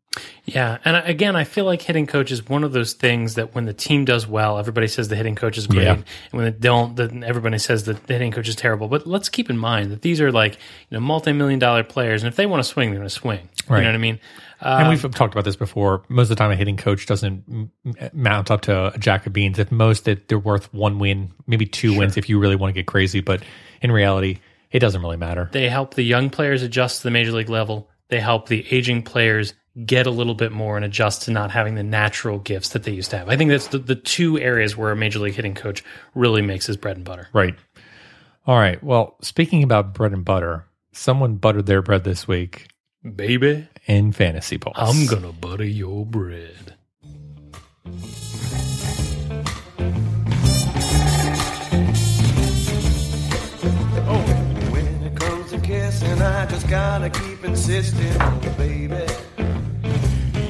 Yeah, and again, I feel like hitting coach is one of those things that when the team does well, everybody says the hitting coach is great, Yeah. and when they don't, then everybody says that the hitting coach is terrible. But let's keep in mind that these are like you know multi-million dollar players, and if they want to swing, they're going to swing. You know what I mean? And we've um, talked about this before. Most of the time, a hitting coach doesn't m- mount up to a jack of beans. At most, that they're worth one win, maybe two wins if you really want to get crazy. But in reality, it doesn't really matter. They help the young players adjust to the major league level. They help the aging players get a little bit more and adjust to not having the natural gifts that they used to have. I think that's the, the two areas where a major league hitting coach really makes his bread and butter. Right. All right. Well, speaking about bread and butter, someone buttered their bread this week Baby, and fantasy balls. I'm gonna butter your bread. Oh, when it comes to kissing, I just gotta keep insisting, oh baby.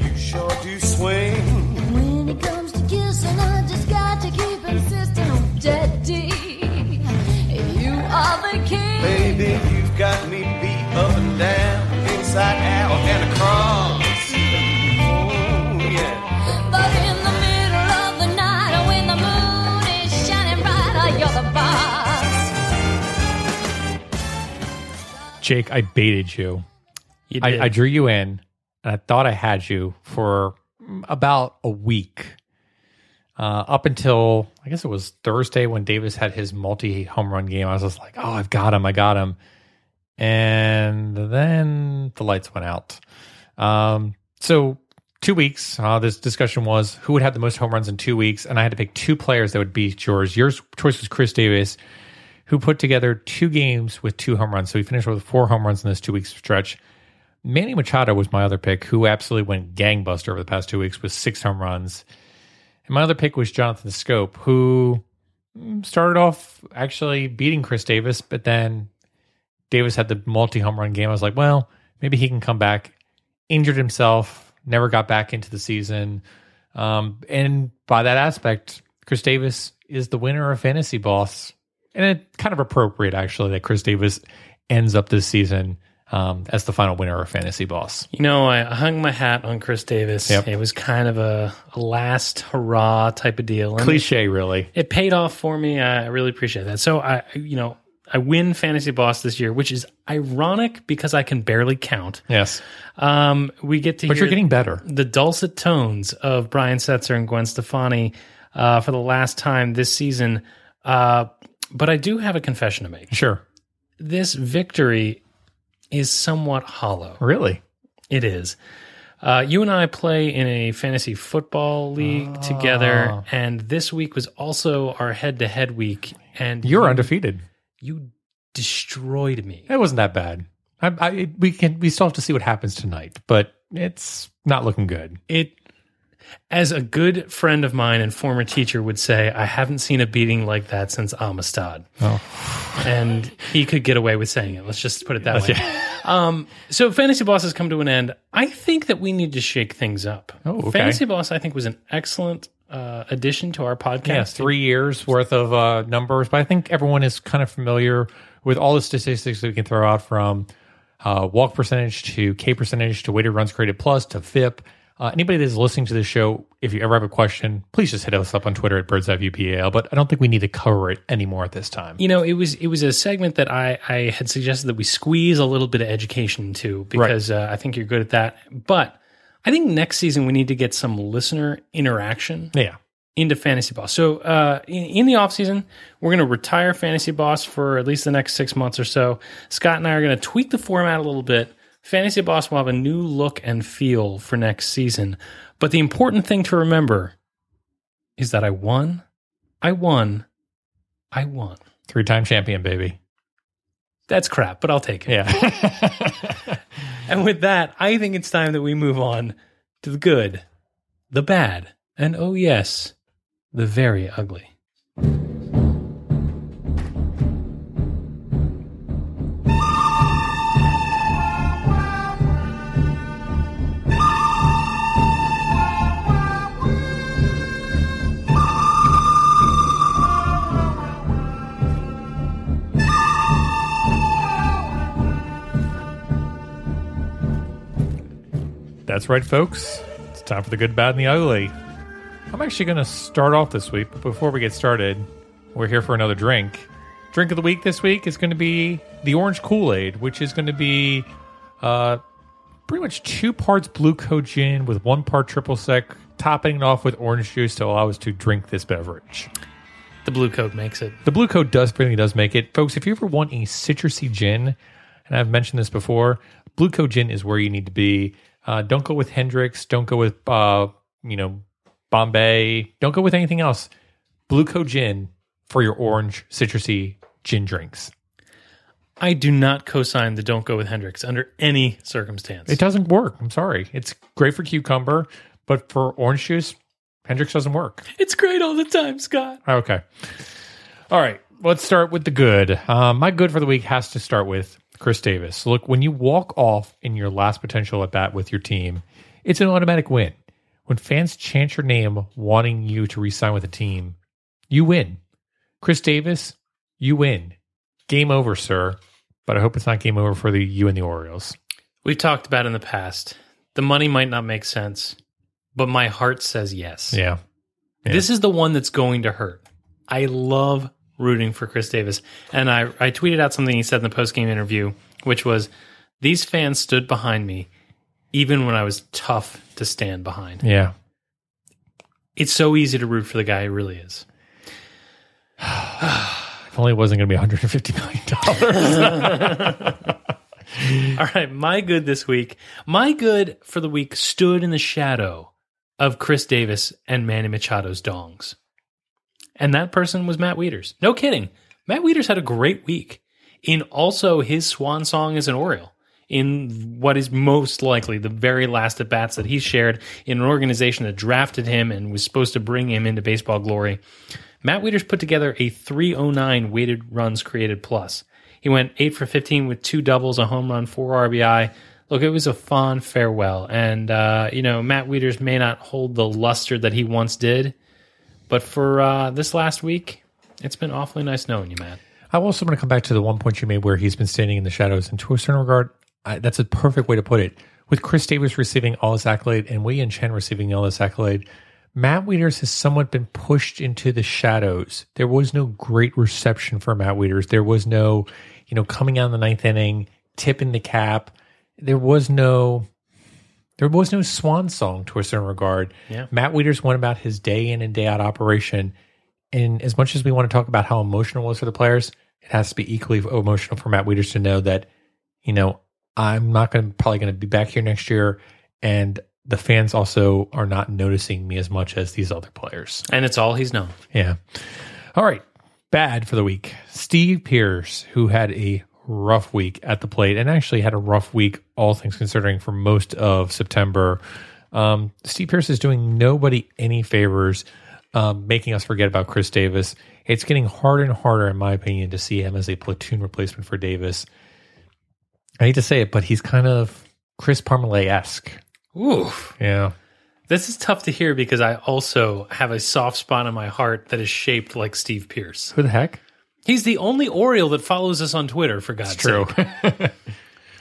You sure do swing. When it comes to kissing, I just got to keep insisting on daddy. You are the king. Baby, you've got me beat up and down, inside out and across. Oh, yeah. But in the middle of the night, when the moon is shining bright, you're the boss. Jake, I baited you. You did. I, I drew you in, and I thought I had you for about a week. Uh, up until I guess it was Thursday when Davis had his multi home run game. I was just like, oh, I've got him. I got him. And then the lights went out. Um, so two weeks, uh, this discussion was who would have the most home runs in two weeks. And I had to pick two players that would beat yours. Your choice was Chris Davis, who put together two games with two home runs. So he finished with four home runs in this two weeks stretch. Manny Machado was my other pick, who absolutely went gangbuster over the past two weeks with six home runs. And my other pick was Jonathan Schoop, who mm, started off actually beating Chris Davis, but then Davis had the multi home run game. I was like, well, maybe he can come back. Injured himself, never got back into the season. Um, and by that aspect, Chris Davis is the winner of Fantasy Boss. And it's kind of appropriate, actually, that Chris Davis ends up this season um, as the final winner of Fantasy Boss. You know, I hung my hat on Chris Davis. Yep. It was kind of a, a last hurrah type of deal. And Cliche, really. it paid off for me. I really appreciate that. So I, you know, I win Fantasy Boss this year, which is ironic because I can barely count. Yes. Um, we get to But hear you're getting better. the dulcet tones of Brian Setzer and Gwen Stefani uh, for the last time this season. Uh, but I do have a confession to make. Sure. This victory is somewhat hollow. Really? It is. Uh, you and I play in a fantasy football league together, and this week was also our head-to-head week. And You're you, undefeated. You destroyed me. It wasn't that bad. I, I, we can we still have to see what happens tonight, but it's not looking good. It, as a good friend of mine and former teacher would say, I haven't seen a beating like that since Amistad. Oh. And he could get away with saying it. Let's just put it that way. Um, so Fantasy Boss has come to an end. I think that we need to shake things up. Oh, okay. Fantasy Boss, I think, was an excellent uh, addition to our podcast. Yeah, three years worth of uh, numbers, but I think everyone is kind of familiar with all the statistics that we can throw out from uh, walk percentage to K percentage to weighted runs created plus to FIP. Uh, anybody that's listening to this show, if you ever have a question, please just hit us up on Twitter at Bird's Eye View PAL. But I don't think we need to cover it anymore at this time. You know, it was it was a segment that I, I had suggested that we squeeze a little bit of education into because uh, I think you're good at that. But I think next season we need to get some listener interaction Yeah. into Fantasy Boss. So uh, in, in the off season, we're going to retire Fantasy Boss for at least the next six months or so. Scott and I are going to tweak the format a little bit. Fantasy Boss will have a new look and feel for next season. But the important thing to remember is that I won, I won, I won. Three time champion, baby. That's crap, but I'll take it. Yeah. And with that, I think it's time that we move on to the good, the bad, and oh, yes, the very ugly. That's right, folks. It's time for the good, bad, and the ugly. I'm actually going to start off this week, but before we get started, we're here for another drink. Drink of the week this week is going to be the orange Kool Aid, which is going to be uh, pretty much two parts blue coat gin with one part triple sec, topping it off with orange juice to allow us to drink this beverage. The blue coat makes it. The blue coat does really does make it, folks. If you ever want a citrusy gin, and I've mentioned this before, blue coat gin is where you need to be. Uh, don't go with Hendrick's. Don't go with uh, you know Bombay. Don't go with anything else. Blue coat gin for your orange citrusy gin drinks. I do not co-sign the don't go with Hendrick's under any circumstance. It doesn't work. I'm sorry. It's great for cucumber, but for orange juice, Hendrick's doesn't work. It's great all the time, Scott. Okay. All right. Let's start with the good. Um, my good for the week has to start with Chris Davis. Look, when you walk off in your last potential at bat with your team, it's an automatic win. When fans chant your name wanting you to resign with a team, you win. Chris Davis, you win. Game over, sir. But I hope it's not game over for the you and the Orioles. We've talked about in the past. The money might not make sense, but my heart says yes. Yeah. Yeah. This is the one that's going to hurt. I love rooting for Chris Davis. And I, I tweeted out something he said in the post game interview, which was these fans stood behind me even when I was tough to stand behind. Yeah. It's so easy to root for the guy he really is. If only it wasn't going to be $150 million. All right, my good this week. My good for the week stood in the shadow of Chris Davis and Manny Machado's dongs. And that person was Matt Wieters. No kidding. Matt Wieters had a great week in also his swan song as an Oriole in what is most likely the very last at bats that he shared in an organization that drafted him and was supposed to bring him into baseball glory. Matt Wieters put together a 309 weighted runs created plus. He went 8 for 15 with two doubles, a home run, four RBI. Look, it was a fond farewell. And, uh, you know, Matt Wieters may not hold the luster that he once did, but for uh, this last week, it's been awfully nice knowing you, Matt. I also want to come back to the one point you made where he's been standing in the shadows. And to a certain regard, I, that's a perfect way to put it. With Chris Davis receiving all his accolade and Wei-Yin Chen receiving all his accolade, Matt Wieters has somewhat been pushed into the shadows. There was no great reception for Matt Wieters. There was no, you know, coming out in the ninth inning, tipping the cap. There was no there was no swan song to a certain regard. Yeah. Matt Wieters went about his day in and day out operation. And as much as we want to talk about how emotional it was for the players, it has to be equally emotional for Matt Wieters to know that, you know, I'm not going to probably going to be back here next year, and the fans also are not noticing me as much as these other players. And it's all he's known. Yeah. All right. Bad for the week. Steve Pearce, who had a rough week at the plate and actually had a rough week, all things considering, for most of September. Um, Steve Pearce is doing nobody any favors, um, making us forget about Chris Davis. It's getting harder and harder, in my opinion, to see him as a platoon replacement for Davis. I hate to say it, but he's kind of Chris Parmelee esque. Oof. Yeah. This is tough to hear because I also have a soft spot in my heart that is shaped like Steve Pearce. Who the heck? He's the only Oriole that follows us on Twitter, for God's True. sake.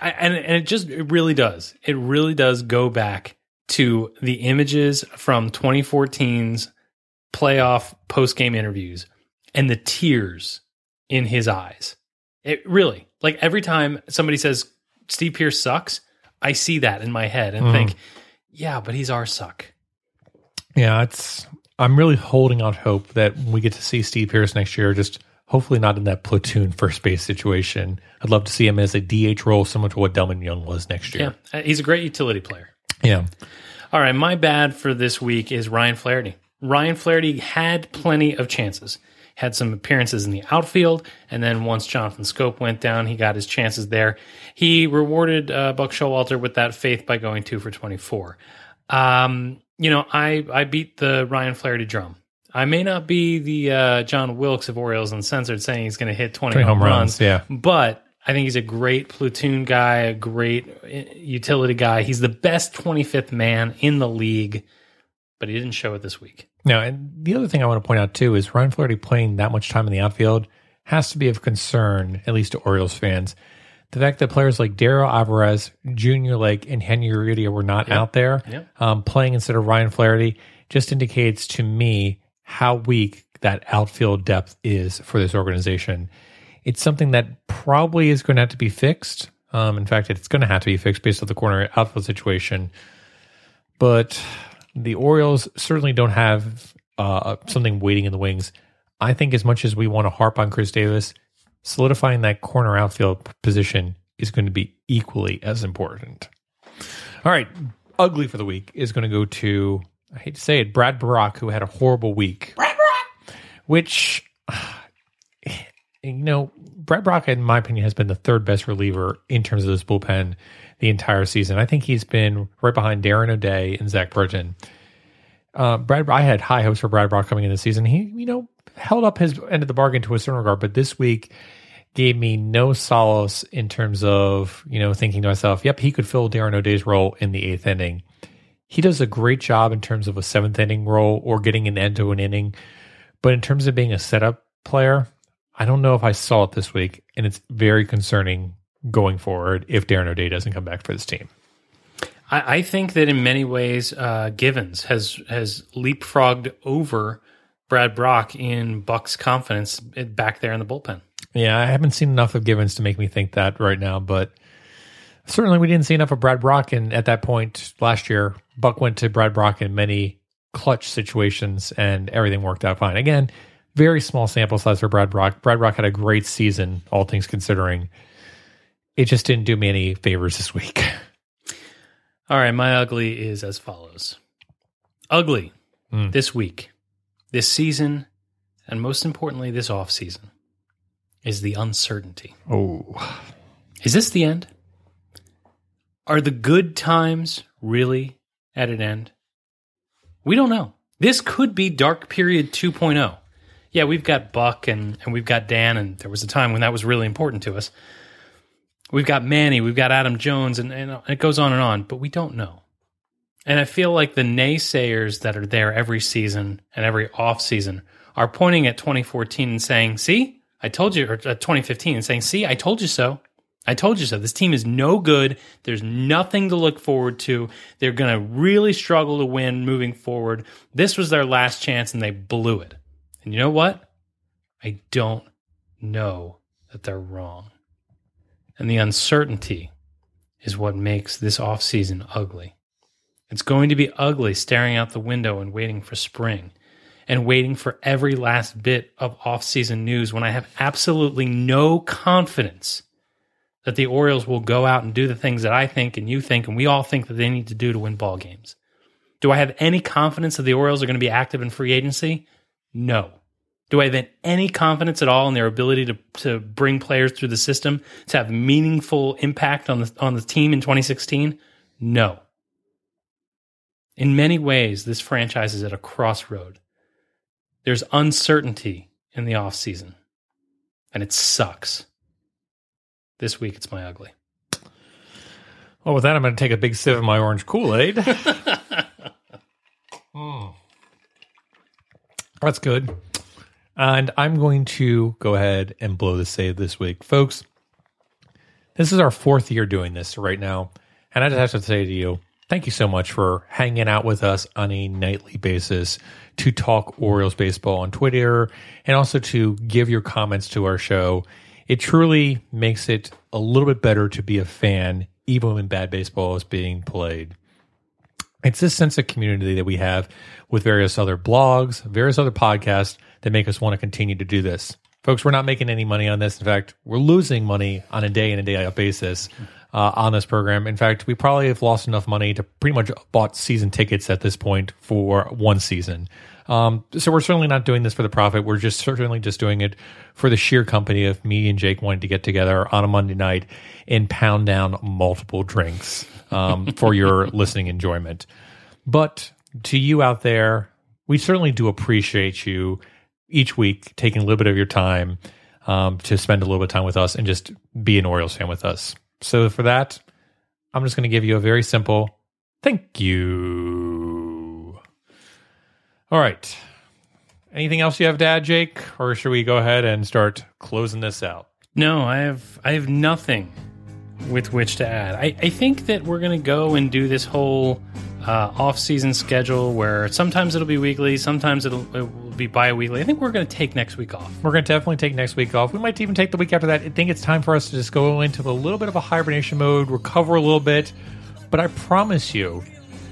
I, and, and it just it really does. It really does go back to the images from 2014's playoff post game interviews and the tears in his eyes. It really like every time somebody says Steve Pearce sucks, I see that in my head and mm-hmm. think, yeah, but he's our suck. Yeah, it's. I'm really holding out hope that we get to see Steve Pearce next year. Just hopefully not in that platoon first base situation. I'd love to see him as a DH role, similar to what Delmon Young was next year. uh, he's a great utility player. Yeah, All right, my bad for this week is Ryan Flaherty. Ryan Flaherty had plenty of chances. Had some appearances in the outfield, and then once Jonathan Schoop went down, he got his chances there. He rewarded uh, Buck Showalter with that faith by going two for twenty-four. Um, you know, I I beat the Ryan Flaherty drum. I may not be the uh, John Wilkes of Orioles Uncensored saying he's going to hit 20, 20 home home runs, runs, yeah. but I think he's a great platoon guy, a great uh, utility guy. He's the best 25th man in the league, but he didn't show it this week. Now, and the other thing I want to point out too is Ryan Flaherty playing that much time in the outfield has to be of concern, at least to Orioles fans. the fact that players like Dariel Alvarez, Junior Lake, and Henry Urrutia were not out there Yep. um, playing instead of Ryan Flaherty just indicates to me how weak that outfield depth is for this organization. It's something that probably is going to have to be fixed. Um, in fact, it's going to have to be fixed based on the corner outfield situation. But the Orioles certainly don't have uh, something waiting in the wings. I think as much as we want to harp on Chris Davis, solidifying that corner outfield position is going to be equally as important. All right, ugly for the week is going to go to I hate to say it, Brad Brach, who had a horrible week. Brad Brach, which you know, Brad Brach, in my opinion, has been the third best reliever in terms of this bullpen the entire season. I think he's been right behind Darren O'Day and Zach Britton. Uh, Brad, I had high hopes for Brad Brach coming in the season. He, you know, held up his end of the bargain to a certain regard, but this week gave me no solace in terms of, you know, thinking to myself, yep, he could fill Darren O'Day's role in the eighth inning. He does a great job in terms of a seventh inning role or getting an end to an inning. But in terms of being a setup player, I don't know if I saw it this week, and it's very concerning going forward if Darren O'Day doesn't come back for this team. I, I think that in many ways, uh, Givens has has leapfrogged over Brad Brach in Buck's confidence back there in the bullpen. Yeah, I haven't seen enough of Givens to make me think that right now, but certainly we didn't see enough of Brad Brach. And at that point last year, Buck went to Brad Brach in many clutch situations, and everything worked out fine. Again, very small sample size for Brad Brach. Brad Brach had a great season, all things considering. It just didn't do me any favors this week. All right, my ugly is as follows. Ugly hmm. this week, this season, and most importantly, this off season is the uncertainty. Oh, Is this the end? Are the good times really at an end? We don't know. This could be dark period 2.0. Yeah, we've got Buck and, and we've got Dan, and there was a time when that was really important to us. We've got Manny, we've got Adam Jones, and, and it goes on and on, but we don't know. And I feel like the naysayers that are there every season and every off season are pointing at 2014 and saying, "See, I told you," or uh, 2015 and saying, "See, I told you so. I told you so. This team is no good. There's nothing to look forward to. They're going to really struggle to win moving forward. This was their last chance, and they blew it. And you know what? I don't know that they're wrong. And the uncertainty is what makes this offseason ugly. It's going to be ugly staring out the window and waiting for spring and waiting for every last bit of off-season news when I have absolutely no confidence that the Orioles will go out and do the things that I think and you think and we all think that they need to do to win ball games. Do I have any confidence that the Orioles are going to be active in free agency? No. Do I have any confidence at all in their ability to, to bring players through the system to have meaningful impact on the on the team in 2016? No. In many ways, this franchise is at a crossroad. There's uncertainty in the offseason, and it sucks. This week, it's my ugly. well, with that, I'm going to take a big sip of my orange Kool Aid. Mm. That's good. And I'm going to go ahead and blow the save this week. Folks, this is our fourth year doing this right now. And I just have to say to you, thank you so much for hanging out with us on a nightly basis to talk Orioles baseball on Twitter and also to give your comments to our show. It truly makes it a little bit better to be a fan, even when bad baseball is being played. It's this sense of community that we have with various other blogs, various other podcasts that make us want to continue to do this. Folks, we're not making any money on this. In fact, we're losing money on a day in and day out basis uh, on this program. In fact, we probably have lost enough money to pretty much bought season tickets at this point for one season. Um, so we're certainly not doing this for the profit. We're just certainly just doing it for the sheer company of me and Jake wanting to get together on a Monday night and pound down multiple drinks um, for your listening enjoyment. But to you out there, we certainly do appreciate you each week taking a little bit of your time um, to spend a little bit of time with us and just be an Orioles fan with us. So for that, I'm just going to give you a very simple thank you. All right. Anything else you have to add, Jake, or should we go ahead and start closing this out? No, I have I have nothing with which to add. I, I think that we're going to go and do this whole uh, off-season schedule where sometimes it'll be weekly, sometimes it'll, it will be bi-weekly. I think we're going to take next week off. We're going to definitely take next week off. We might even take the week after that. I think it's time for us to just go into a little bit of a hibernation mode, recover a little bit. But I promise you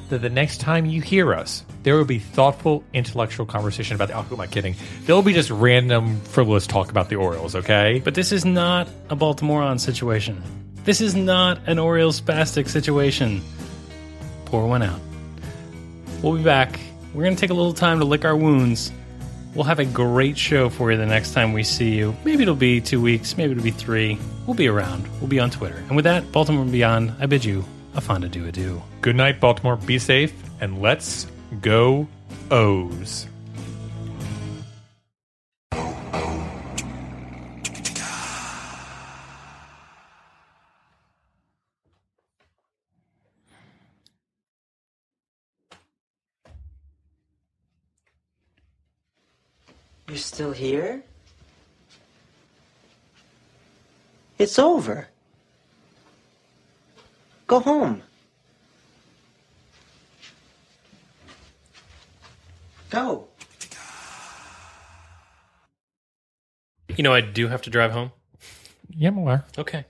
that the next time you hear us, there will be thoughtful, intellectual conversation about the. Oh, who am I kidding? There will be just random, frivolous talk about the Orioles, okay? But this is not a Baltimorean situation. This is not an Orioles spastic situation. Pour one out. We'll be back. We're going to take a little time to lick our wounds. We'll have a great show for you the next time we see you. Maybe it'll be two weeks, maybe it'll be three. We'll be around. We'll be on Twitter. And with that, Baltimore and Beyond, I bid you a fond adieu adieu. Good night, Baltimore. Be safe, and let's go O's. You're still here? It's over. Go home. Go. You know, I do have to drive home. Yeah, I'm aware. Okay.